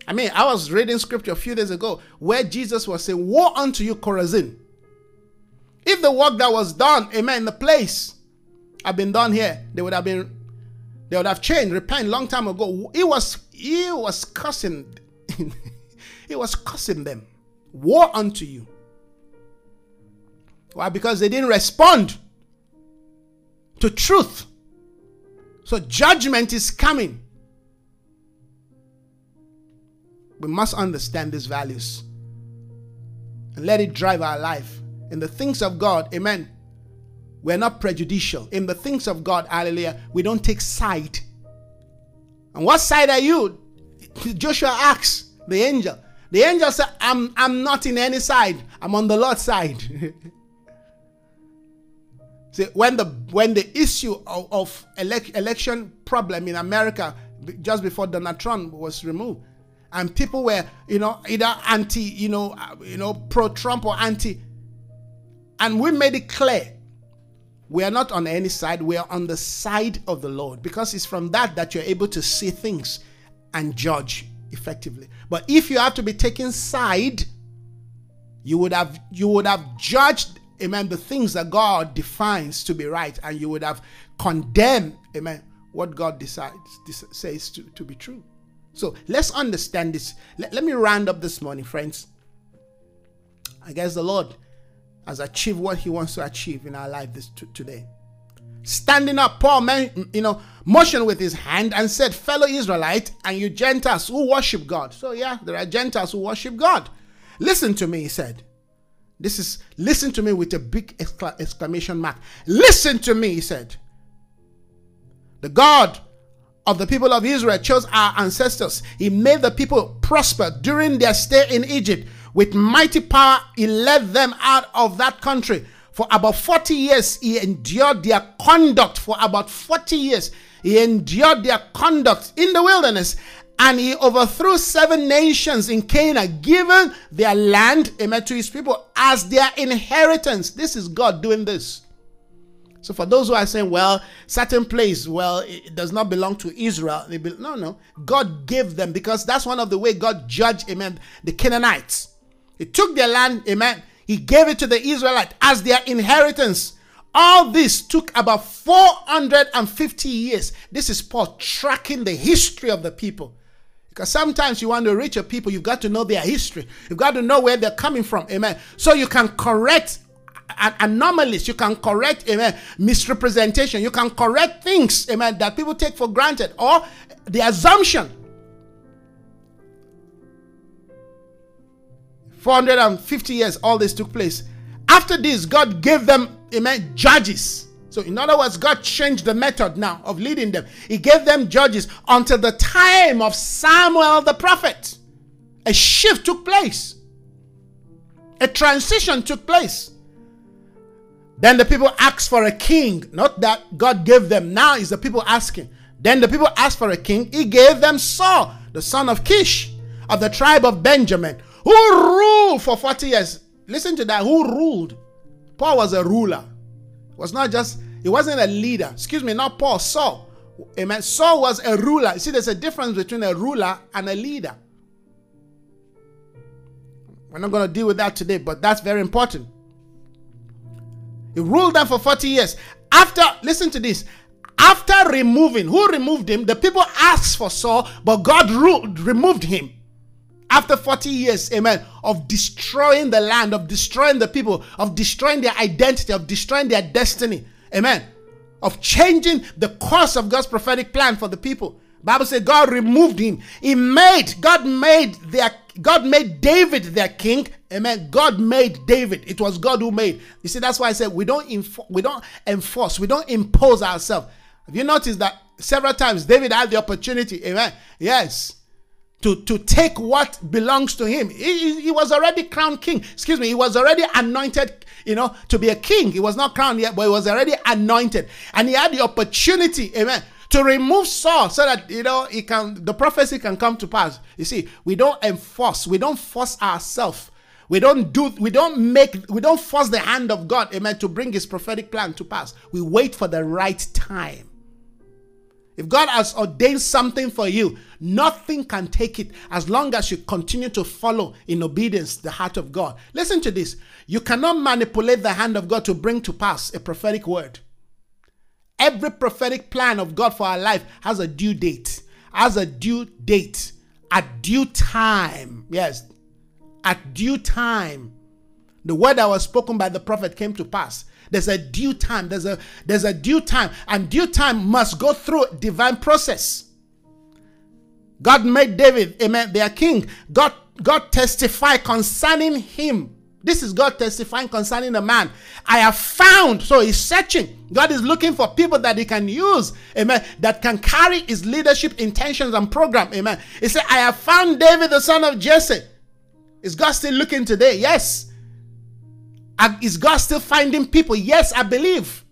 I mean, I was reading scripture a few days ago where Jesus was saying, Woe unto you, Chorazin. If the work that was done, amen, in the place have been done here, they would have been, they would have changed, repent long time ago. He was, he was cursing, he was cursing them. Woe unto you. Why? Because they didn't respond to truth. So judgment is coming. We must understand these values and let it drive our life. In the things of God, amen. We're not prejudicial. In the things of God, hallelujah, we don't take side. And what side are you? Joshua asks the angel. The angel said, I'm, I'm not in any side. I'm on the Lord's side. See, when the when the issue of, of elec- election problem in America just before Donald Trump was removed, and people were you know either anti you know uh, you know pro Trump or anti, and we made it clear we are not on any side. We are on the side of the Lord because it's from that that you're able to see things and judge effectively. But if you have to be taking side, you would have you would have judged amen, the things that God defines to be right, and you would have condemned, amen, what God decides says to, to be true. So let's understand this. Let, let me round up this morning, friends. I guess the Lord has achieved what He wants to achieve in our life this t- today. Standing up, Paul, man, you know, motioned with his hand and said, "Fellow Israelite, and you Gentiles who worship God." So yeah, there are Gentiles who worship God. Listen to me, he said. This is listen to me with a big exclamation mark. Listen to me, he said. The God of the people of Israel chose our ancestors. He made the people prosper during their stay in Egypt. With mighty power, he led them out of that country. For about 40 years, he endured their conduct. For about 40 years, he endured their conduct in the wilderness. And he overthrew seven nations in Canaan, giving their land, amen, to his people as their inheritance. This is God doing this. So for those who are saying, well, certain place, well, it does not belong to Israel. Be, no, no. God gave them because that's one of the way God judged, amen, the Canaanites. He took their land, amen. He gave it to the Israelites as their inheritance. All this took about 450 years. This is Paul tracking the history of the people. Because sometimes you want to reach a people, you've got to know their history. You've got to know where they're coming from. Amen. So you can correct anomalies. You can correct, amen, misrepresentation. You can correct things, amen, that people take for granted or the assumption. 450 years, all this took place. After this, God gave them, amen, judges. So, in other words, God changed the method now of leading them. He gave them judges until the time of Samuel the prophet. A shift took place, a transition took place. Then the people asked for a king. Not that God gave them. Now is the people asking. Then the people asked for a king. He gave them Saul, the son of Kish, of the tribe of Benjamin, who ruled for 40 years. Listen to that. Who ruled? Paul was a ruler. It was not just, he wasn't a leader. Excuse me, not Paul, Saul. Amen. Saul was a ruler. You see, there's a difference between a ruler and a leader. We're not going to deal with that today, but that's very important. He ruled them for 40 years. After, listen to this. After removing, who removed him? The people asked for Saul, but God ruled, removed him. After 40 years, amen, of destroying the land, of destroying the people, of destroying their identity, of destroying their destiny, amen, of changing the course of God's prophetic plan for the people. Bible says God removed him. He made, God made their God made David their king. Amen. God made David. It was God who made. You see, that's why I said we don't we don't enforce, we don't impose ourselves. Have you noticed that several times David had the opportunity, amen? Yes. To, to take what belongs to him. He, he was already crowned king. Excuse me, he was already anointed, you know, to be a king. He was not crowned yet, but he was already anointed. And he had the opportunity, amen, to remove Saul so that you know he can the prophecy can come to pass. You see, we don't enforce, we don't force ourselves. We don't do we don't make we don't force the hand of God, amen, to bring his prophetic plan to pass. We wait for the right time. If God has ordained something for you, nothing can take it as long as you continue to follow in obedience the heart of God. Listen to this. You cannot manipulate the hand of God to bring to pass a prophetic word. Every prophetic plan of God for our life has a due date, has a due date, at due time. Yes, at due time. The word that was spoken by the prophet came to pass. There's a due time. There's a there's a due time, and due time must go through divine process. God made David, amen, their king. God God testified concerning him this is God testifying concerning a man. I have found, so he's searching. God is looking for people that he can use, amen, that can carry his leadership intentions and program, amen. He said, I have found David, the son of Jesse. Is God still looking today? Yes. Is God still finding people? Yes, I believe.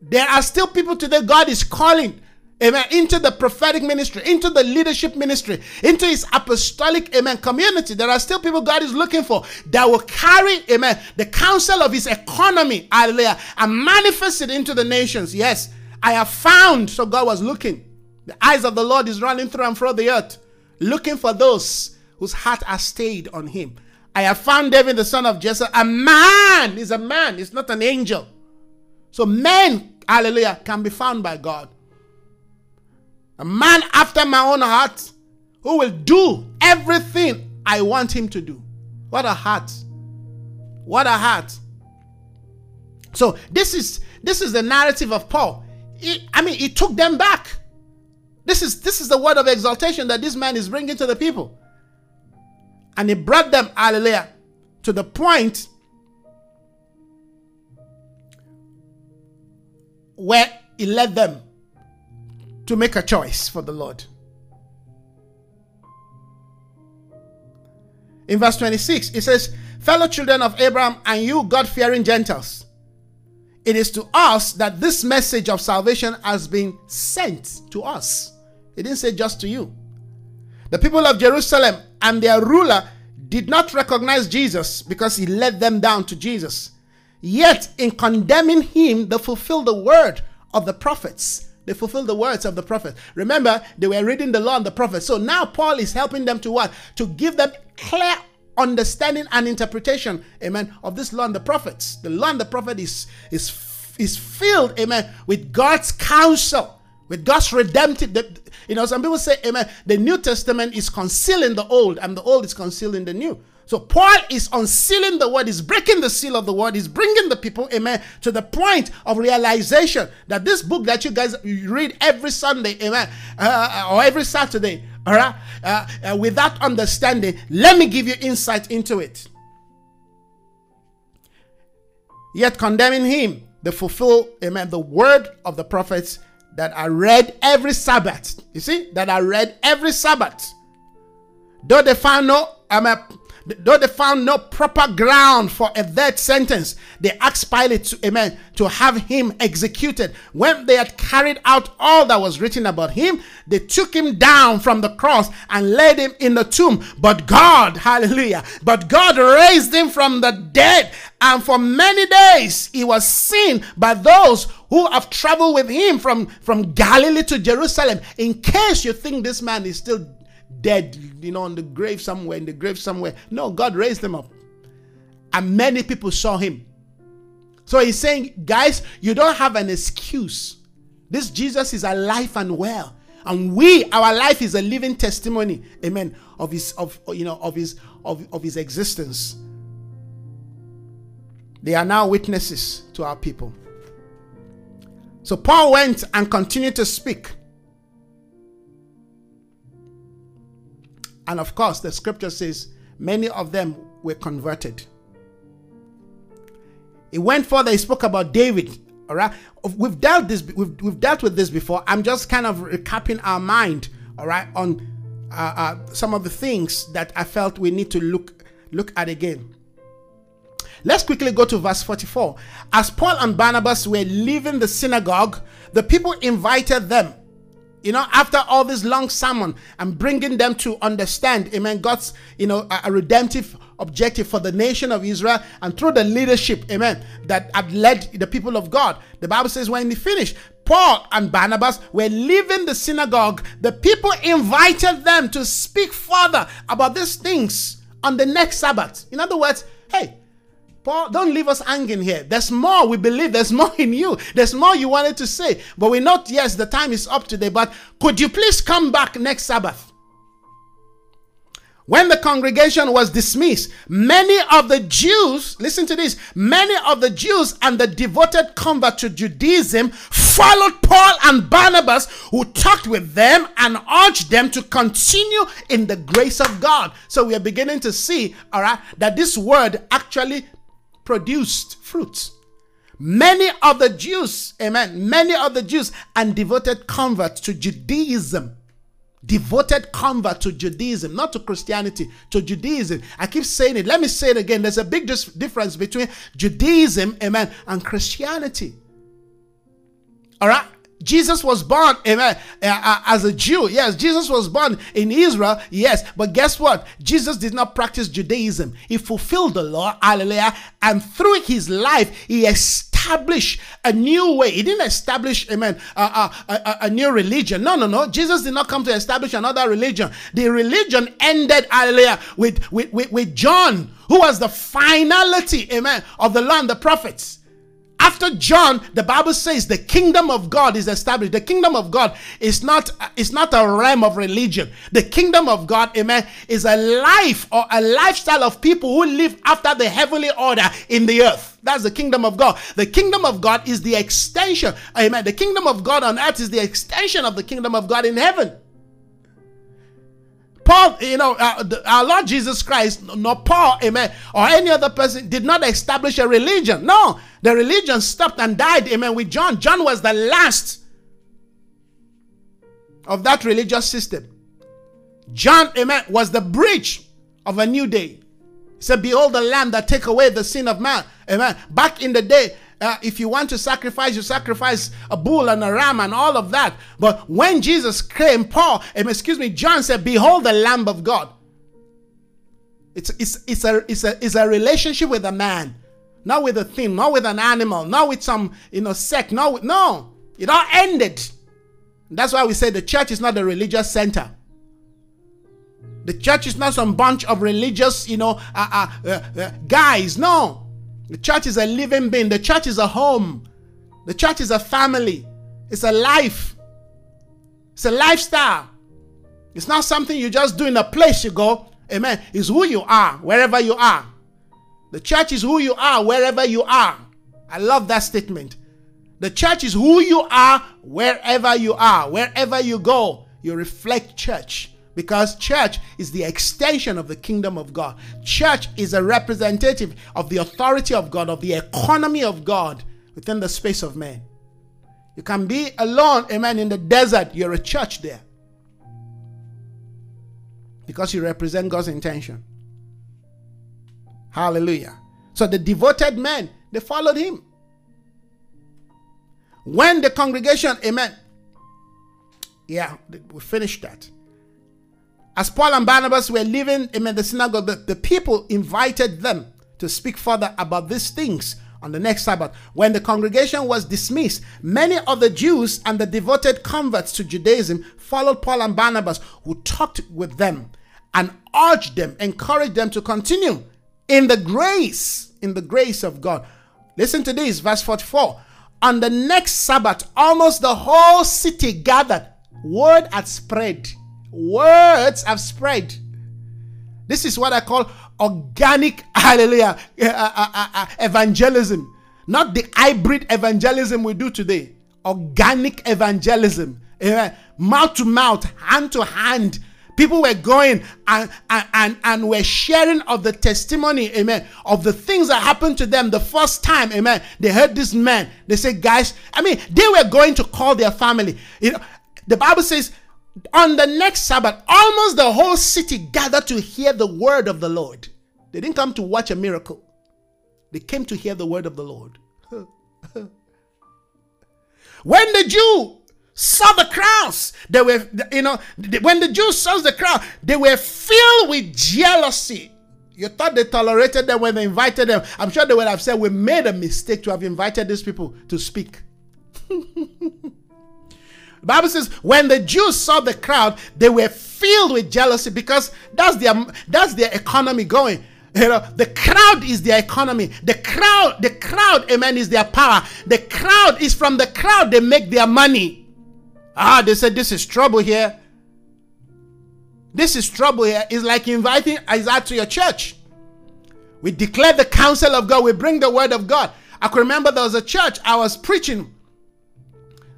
There are still people today God is calling amen, into the prophetic ministry, into the leadership ministry, into his apostolic, amen, community. There are still people God is looking for that will carry, amen, the counsel of his economy, hallelujah, and manifest it into the nations. Yes, I have found, so God was looking. The eyes of the Lord is running through and through the earth, looking for those whose heart are stayed on him. I have found David, the son of Jesse, a man. He's a man, he's not an angel. So men, hallelujah, can be found by God. a man after my own heart who will do everything I want him to do. What a heart. What a heart. So this is this is the narrative of Paul. I mean, he took them back. This is this is the word of exaltation that this man is bringing to the people. And he brought them, hallelujah, to the point where he led them to make a choice for the Lord. In verse 26, it says, Fellow children of Abraham and you God fearing Gentiles, it is to us that this message of salvation has been sent to us. It didn't say just to you. The people of Jerusalem and their ruler did not recognize Jesus because he led them down to Jesus. Yet, in condemning him, they fulfilled the word of the prophets. They fulfilled the words of the prophet. Remember, they were reading the law and the prophets. So now Paul is helping them to what? To give them clear understanding and interpretation, amen, of this law and the prophets. The law and the prophet is is is filled, amen, with God's counsel, with God's redemptive. The, you know, some people say, amen, the New Testament is concealing the old, and the old is concealing the new. So Paul is unsealing the word, is breaking the seal of the word, is bringing the people, amen, to the point of realization that this book that you guys read every Sunday, amen, uh, or every Saturday, all right, uh, uh, with that understanding, let me give you insight into it. Yet condemning him, they fulfill, amen, the word of the prophets that are read every Sabbath. You see, that are read every Sabbath. Though they found no, amen, Though they found no proper ground for a death sentence, they asked Pilate, to, amen, to have him executed. When they had carried out all that was written about him, they took him down from the cross and laid him in the tomb. But God, hallelujah, but God raised him from the dead. And for many days he was seen by those who have traveled with him from, from Galilee to Jerusalem. In case you think this man is still dead, you know, on the grave somewhere, in the grave somewhere. No, God raised them up. And many people saw him. So he's saying, guys, you don't have an excuse. This Jesus is alive and well. And we, our life is a living testimony, amen, of his of you know of his of, of his existence. They are now witnesses to our people. So Paul went and continued to speak. And of course, the scripture says many of them were converted. He went further, he spoke about David. All right. We've dealt this, we've, we've dealt with this before. I'm just kind of recapping our mind, all right, on uh, uh, some of the things that I felt we need to look look at again. Let's quickly go to verse 44. As Paul and Barnabas were leaving the synagogue, the people invited them you know, after all this long sermon and bringing them to understand, amen, God's, you know, a, a, redemptive objective for the nation of Israel and through the leadership, amen, that had led the people of God. The Bible says when he finished, Paul and Barnabas were leaving the synagogue. The people invited them to speak further about these things on the next Sabbath. In other words, hey, Paul, don't leave us hanging here. There's more we believe. There's more in you. There's more you wanted to say. But we're not, yes, the time is up today. But could you please come back next Sabbath? When the congregation was dismissed, many of the Jews, listen to this, many of the Jews and the devoted convert to Judaism followed Paul and Barnabas, who talked with them and urged them to continue in the grace of God. So we are beginning to see, all right, that this word actually produced fruits. Many of the Jews, amen, many of the Jews and devoted converts to Judaism. Devoted convert to Judaism, not to Christianity, to Judaism. I keep saying it. Let me say it again. There's a big difference between Judaism, amen, and Christianity. All right? Jesus was born amen, as a Jew. Yes, Jesus was born in Israel. Yes, but guess what? Jesus did not practice Judaism. He fulfilled the law. Hallelujah. And through his life, he established a new way. He didn't establish, amen, uh, uh, a, a, new religion. No, no, no. Jesus did not come to establish another religion. The religion ended, hallelujah, with, with, with, with John, who was the finality, amen, of the law and the prophets. After John, the Bible says the kingdom of God is established. The kingdom of God is not is not a realm of religion. The kingdom of God, amen, is a life or a lifestyle of people who live after the heavenly order in the earth. That's the kingdom of God. The kingdom of God is the extension, amen. The kingdom of God on earth is the extension of the kingdom of God in heaven. Paul, you know, uh, our Lord Jesus Christ, not Paul, amen, or any other person did not establish a religion. No, the religion stopped and died, amen, with John. John was the last of that religious system. John, amen, was the bridge of a new day. He said, Behold the Lamb that take away the sin of man. Amen. Back in the day, uh, if you want to sacrifice, you sacrifice a bull and a ram and all of that. But when Jesus came, Paul, um, excuse me, John said, Behold the Lamb of God. It's, it's, it's, a, it's, a, it's a relationship with a man, not with a thing, not with an animal, not with some you know sect. No, no, it all ended. That's why we say the church is not a religious center. The church is not some bunch of religious, you know, uh, uh, uh, uh guys. No, the church is a living being. The church is a home. The church is a family. It's a life. It's a lifestyle. It's not something you just do in a place you go. Amen. It's who you are, wherever you are. The church is who you are, wherever you are. I love that statement. The church is who you are, wherever you are. Wherever you go, you reflect church because church is the extension of the kingdom of God. Church is a representative of the authority of God, of the economy of God within the space of man. You can be alone, amen, in the desert. You're a church there because you represent God's intention. Hallelujah. So the devoted men, they followed him. When the congregation, amen. Yeah, we finished that. As Paul and Barnabas were leaving in the synagogue, the, the people invited them to speak further about these things on the next Sabbath. When the congregation was dismissed, many of the Jews and the devoted converts to Judaism followed Paul and Barnabas, who talked with them and urged them, encouraged them to continue in the grace, in the grace of God. Listen to this, verse 44. On the next Sabbath, almost the whole city gathered. Word had spread words have spread. This is what I call organic, hallelujah, uh, uh, uh, evangelism. Not the hybrid evangelism we do today. Organic evangelism. mouth to mouth, hand to hand. People were going and, and, and, and were sharing of the testimony, amen, of the things that happened to them the first time, amen. They heard this man. They said, guys, I mean, they were going to call their family. You know, the Bible says on the next Sabbath, almost the whole city gathered to hear the word of the Lord. They didn't come to watch a miracle, they came to hear the word of the Lord. when the Jew saw the crowds, they were, you know, when the Jews saw the crowd, they were filled with jealousy. You thought they tolerated them when they invited them. I'm sure they would have said, We made a mistake to have invited these people to speak. The Bible says when the Jews saw the crowd, they were filled with jealousy because that's their that's their economy going. You know, the crowd is their economy. The crowd, the crowd, amen, is their power. The crowd is from the crowd they make their money. Ah, they said this is trouble here. This is trouble here. It's like inviting Isaiah to your church. We declare the counsel of God. We bring the word of God. I can remember there was a church I was preaching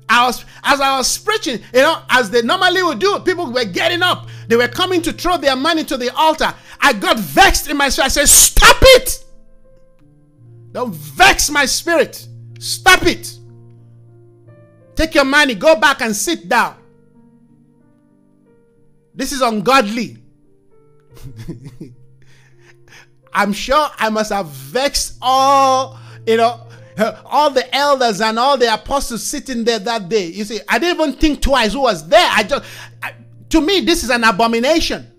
I was as I was preaching, you know, as they normally would do, people were getting up. They were coming to throw their money to the altar. I got vexed in my spirit. I said, Stop it! Don't vex my spirit. Stop it. Take your money, go back and sit down. This is ungodly. I'm sure I must have vexed all, you know, all the elders and all the apostles sitting there that day. You see, I didn't even think twice who was there. I just, I, to me, this is an abomination.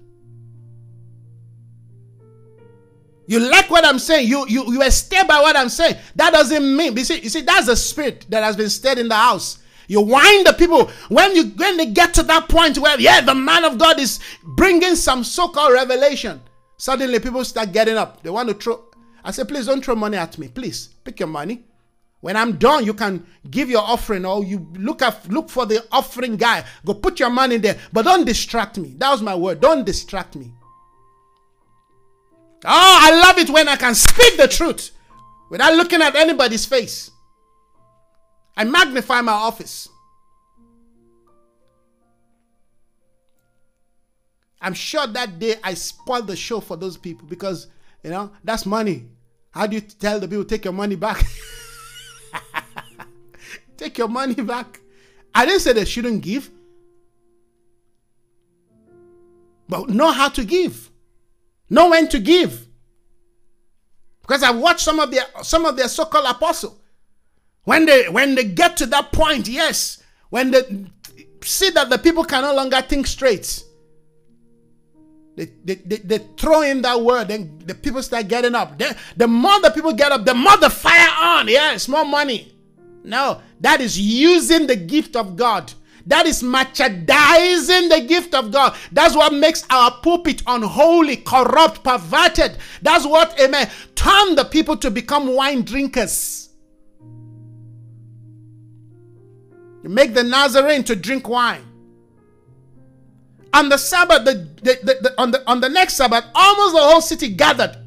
You like what I'm saying. You you you stay by what I'm saying. That doesn't mean you see you see that's the spirit that has been stirred in the house. You wind the people when you when they get to that point where yeah the man of God is bringing some so-called revelation. Suddenly people start getting up. They want to throw I said, please don't throw money at me. Please pick your money. When I'm done, you can give your offering or you look at look for the offering guy. Go put your money there. But don't distract me. That was my word. Don't distract me. Oh, I love it when I can speak the truth without looking at anybody's face. I magnify my office. I'm sure that day I spoiled the show for those people because, you know, that's money. How do you tell the people, take your money back? take your money back. I didn't say they shouldn't give, but know how to give, know when to give. Because I've watched some of their some of their so-called apostle. When they when they get to that point, yes, when they see that the people can no longer think straight, they, they, they, they, throw in that word, then the people start getting up. They, the more the people get up, the more the fire on. Yeah, it's more money. No, that is using the gift of God. That is merchandising the gift of God. That's what makes our pulpit unholy, corrupt, perverted. That's what, amen, turn the people to become wine drinkers. You make the Nazarene to drink wine. On the Sabbath, the, the, the, the, on, the, on the next Sabbath, almost the whole city gathered.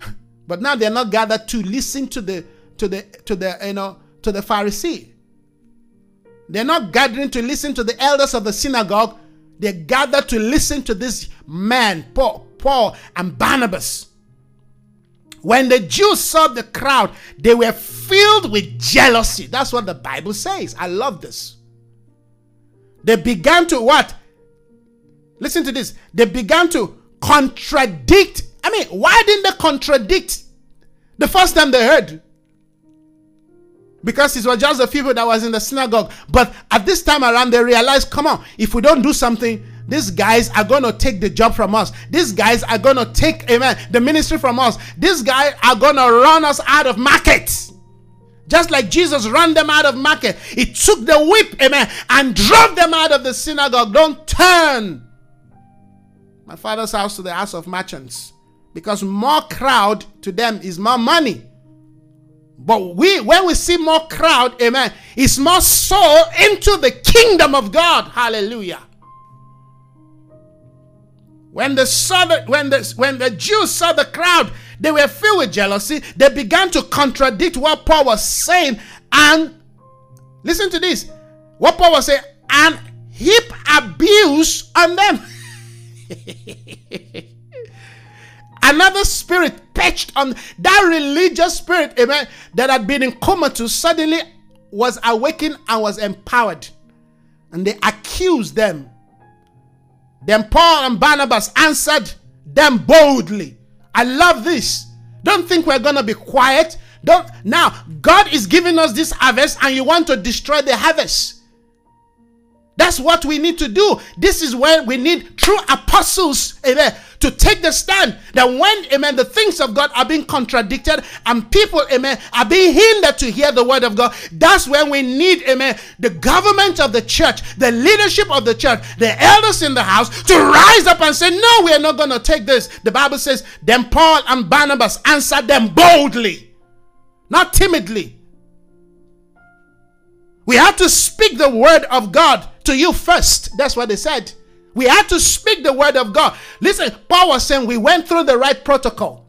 But now they're not gathered to listen to the to the to the you know to the Pharisee. They're not gathering to listen to the elders of the synagogue. They gathered to listen to this man, Paul, Paul and Barnabas. When the Jews saw the crowd, they were filled with jealousy. That's what the Bible says. I love this. They began to what? Listen to this. They began to contradict. I mean, why didn't they contradict the first time they heard? Because it was just the people that was in the synagogue. But at this time around, they realized, come on, if we don't do something, these guys are going to take the job from us. These guys are going to take, amen, the ministry from us. These guys are going to run us out of markets. Just like Jesus ran them out of market, he took the whip, amen, and drove them out of the synagogue. Don't turn my father's house to the house of merchants because more crowd to them is more money. But we, when we see more crowd, amen, it's more soul into the kingdom of God. Hallelujah. When the saw the, when the when the Jews saw the crowd, they were filled with jealousy. They began to contradict what Paul was saying. And listen to this what Paul was saying, and heap abuse on them. Another spirit perched on that religious spirit, amen, that had been in comatose suddenly was awakened and was empowered. And they accused them. Then Paul and Barnabas answered them boldly. I love this. Don't think we're going to be quiet. Don't now God is giving us this harvest and you want to destroy the harvest. That's what we need to do. This is when we need true apostles, amen, to take the stand. That when, amen, the things of God are being contradicted and people, amen, are being hindered to hear the word of God, that's when we need, amen, the government of the church, the leadership of the church, the elders in the house to rise up and say, No, we are not going to take this. The Bible says, Then Paul and Barnabas answered them boldly, not timidly. We have to speak the word of God to you first. That's what they said. We had to speak the word of God. Listen, Paul was saying we went through the right protocol.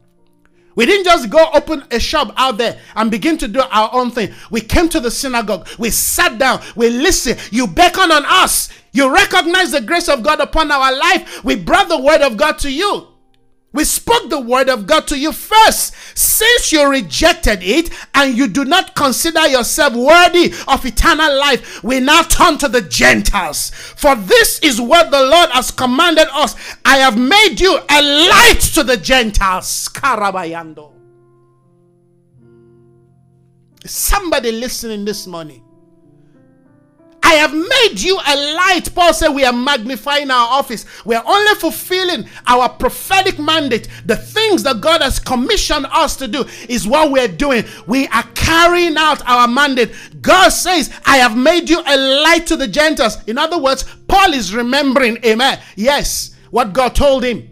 We didn't just go open a shop out there and begin to do our own thing. We came to the synagogue. We sat down. We listened. You beckon on us. You recognize the grace of God upon our life. We brought the word of God to you. We spoke the word of God to you first. Since you rejected it and you do not consider yourself worthy of eternal life, we now turn to the Gentiles. For this is what the Lord has commanded us I have made you a light to the Gentiles. Karabayando. Somebody listening this morning. I have made you a light. Paul said we are magnifying our office. We are only fulfilling our prophetic mandate. The things that God has commissioned us to do is what we're doing. We are carrying out our mandate. God says, I have made you a light to the Gentiles. In other words, Paul is remembering, amen. Yes, what God told him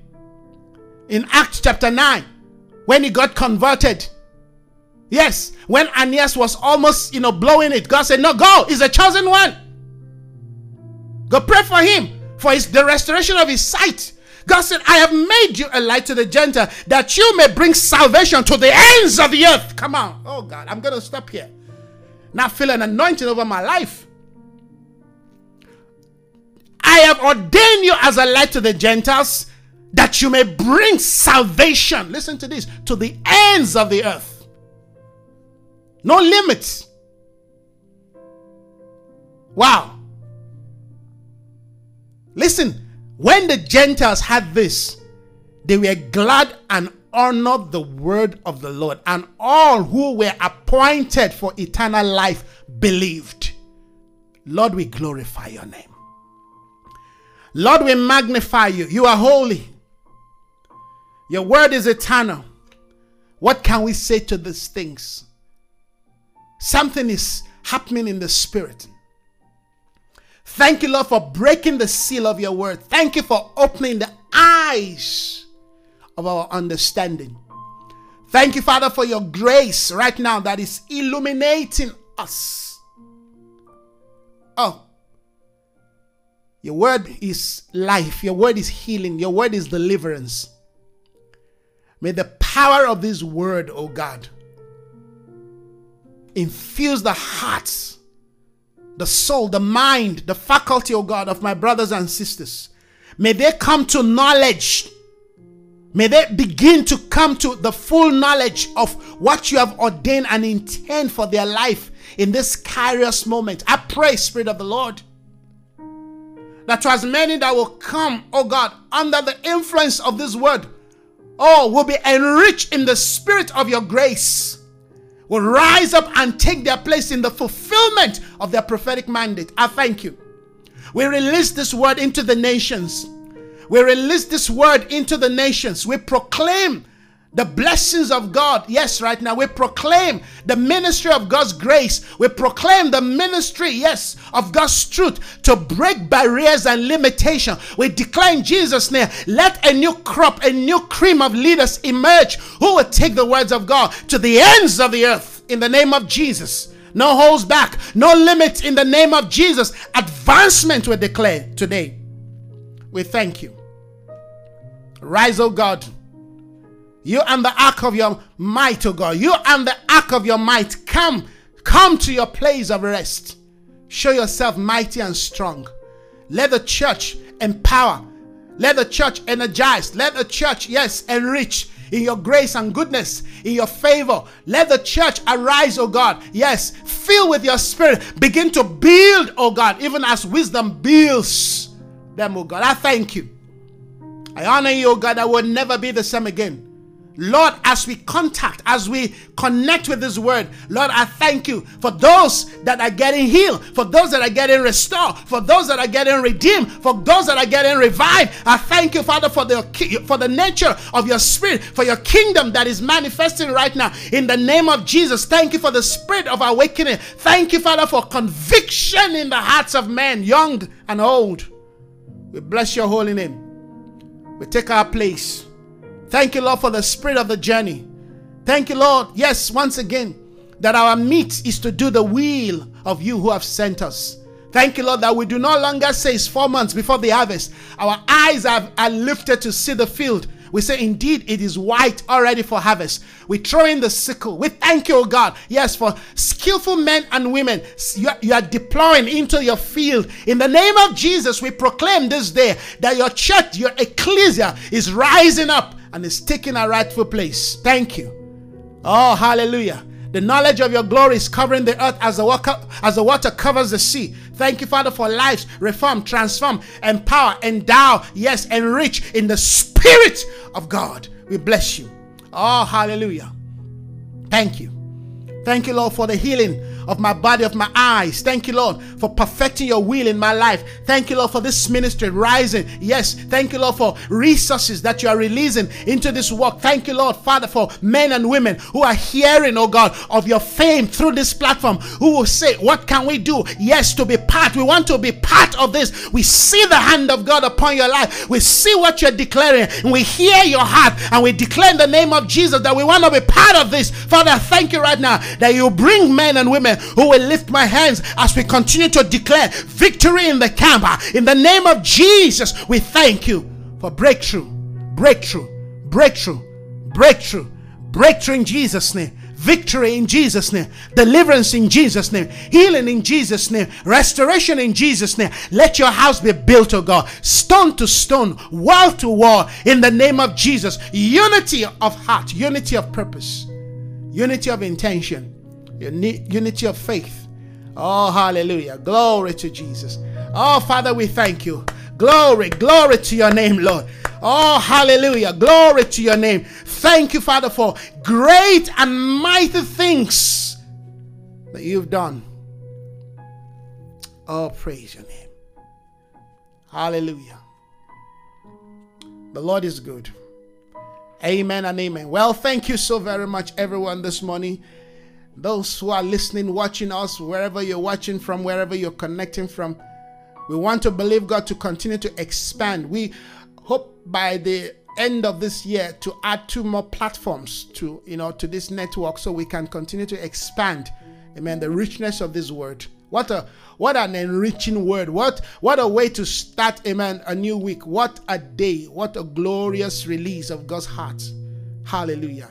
in Acts chapter 9 when he got converted. Yes, when Aeneas was almost, you know, blowing it, God said, No, go, he's a chosen one. Go pray for him for his, the restoration of his sight. God said, I have made you a light to the Gentile that you may bring salvation to the ends of the earth. Come on. Oh, God, I'm going to stop here. Now feel an anointing over my life. I have ordained you as a light to the Gentiles that you may bring salvation. Listen to this to the ends of the earth. No limits. Wow. Listen, when the Gentiles had this, they were glad and honored the word of the Lord, and all who were appointed for eternal life believed. Lord, we glorify your name. Lord, we magnify you. You are holy. Your word is eternal. What can we say to these things? Something is happening in the spirit. Thank you, Lord, for breaking the seal of your word. Thank you for opening the eyes of our understanding. Thank you, Father, for your grace right now that is illuminating us. Oh, your word is life, your word is healing, your word is deliverance. May the power of this word, oh God, infuse the hearts, the soul, the mind, the faculty, oh God, of my brothers and sisters. May they come to knowledge. May they begin to come to the full knowledge of what you have ordained and intend for their life in this curious moment. I pray, Spirit of the Lord, that to as many that will come, oh God, under the influence of this word, oh, will be enriched in the spirit of your grace, will rise up and take their place in the fulfillment of their prophetic mandate. I thank you. We release this word into the nations. We release this word into the nations. We proclaim the blessings of God. Yes, right now we proclaim the ministry of God's grace. We proclaim the ministry, yes, of God's truth to break barriers and limitation. We declare in Jesus' name, let a new crop, a new cream of leaders emerge who will take the words of God to the ends of the earth in the name of Jesus. No holds back, no limits in the name of Jesus. Advancement we declare today. We thank you. Rise, O God you and the ark of your might, O God. You and the ark of your might. Come, come to your place of rest. Show yourself mighty and strong. Let the church empower. Let the church energize. Let the church, yes, enrich in your grace and goodness, in your favor. Let the church arise, oh God. Yes, fill with your spirit. Begin to build, oh God, even as wisdom builds them, oh God. I thank you. I honor you, oh God. I will never be the same again. Lord, as we contact, as we connect with this word, Lord, I thank you for those that are getting healed, for those that are getting restored, for those that are getting redeemed, for those that are getting revived. I thank you, Father, for the for the nature of your spirit, for your kingdom that is manifesting right now. In the name of Jesus, thank you for the spirit of awakening. Thank you, Father, for conviction in the hearts of men, young and old. We bless your holy name. We take our place Thank you, Lord, for the spirit of the journey. Thank you, Lord. Yes, once again, that our meat is to do the will of you who have sent us. Thank you, Lord, that we do no longer say it's four months before the harvest. Our eyes are, are lifted to see the field. We say, indeed, it is white already for harvest. We throw in the sickle. We thank you, God. Yes, for skillful men and women you are, you are deploying into your field. In the name of Jesus, we proclaim this day that your church, your ecclesia, is rising up and is taking a rightful place. Thank you. Oh, hallelujah. The knowledge of your glory is covering the earth as the, water, as the water covers the sea. Thank you, Father, for lives, reform, transform, empower, endow, yes, enrich in the Spirit of God. We bless you. Oh, hallelujah. Thank you. Thank you, Lord, for the healing of my body, of my eyes. Thank you, Lord, for perfecting your will in my life. Thank you, Lord, for this ministry rising. Yes, thank you, Lord, for resources that you are releasing into this work. Thank you, Lord, Father, for men and women who are hearing, oh God, of your fame through this platform, who will say, What can we do? Yes, to be part. We want to be part of this. We see the hand of God upon your life. We see what you're declaring, we hear your heart, and we declare in the name of Jesus that we want to be part of this. Father, thank you right now that you bring men and women who will lift my hands as we continue to declare victory in the camp. In the name of Jesus, we thank you for breakthrough, breakthrough, breakthrough, breakthrough, breakthrough in Jesus' name. Victory in Jesus' name, deliverance in Jesus' name, healing in Jesus' name, restoration in Jesus' name. Let your house be built, oh God, stone to stone, wall to wall, in the name of Jesus. Unity of heart, unity of purpose, unity of intention, unity of faith. Oh, hallelujah. Glory to Jesus. Oh, Father, we thank you. Glory, glory to your name, Lord. Oh, hallelujah. Glory to your name. Thank you, Father, for great and mighty things that you've done. Oh, praise your name. Hallelujah. The Lord is good. Amen and amen. Well, thank you so very much, everyone, this morning those who are listening, watching us, wherever you're watching from, wherever you're connecting from. We want to believe God to continue to expand. We hope by the end of this year to add two more platforms to you know to this network so we can continue to expand amen the richness of this word what a what an enriching word. What what a way to start amen a new week. What a day. What a glorious release of god's heart. Hallelujah.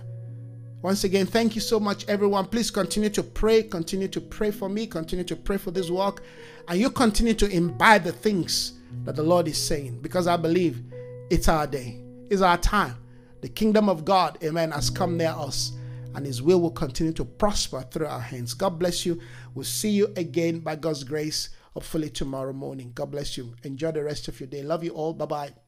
Once again, thank you so much, everyone. Please continue to pray, continue to pray for me, continue to pray for this work, and you continue to imbibe the things that the Lord is saying. Because I believe it's our day, it's our time. The kingdom of God, amen, has come near us, and His will will continue to prosper through our hands. God bless you. We'll see you again by God's grace, hopefully tomorrow morning. God bless you. Enjoy the rest of your day. Love you all. Bye bye.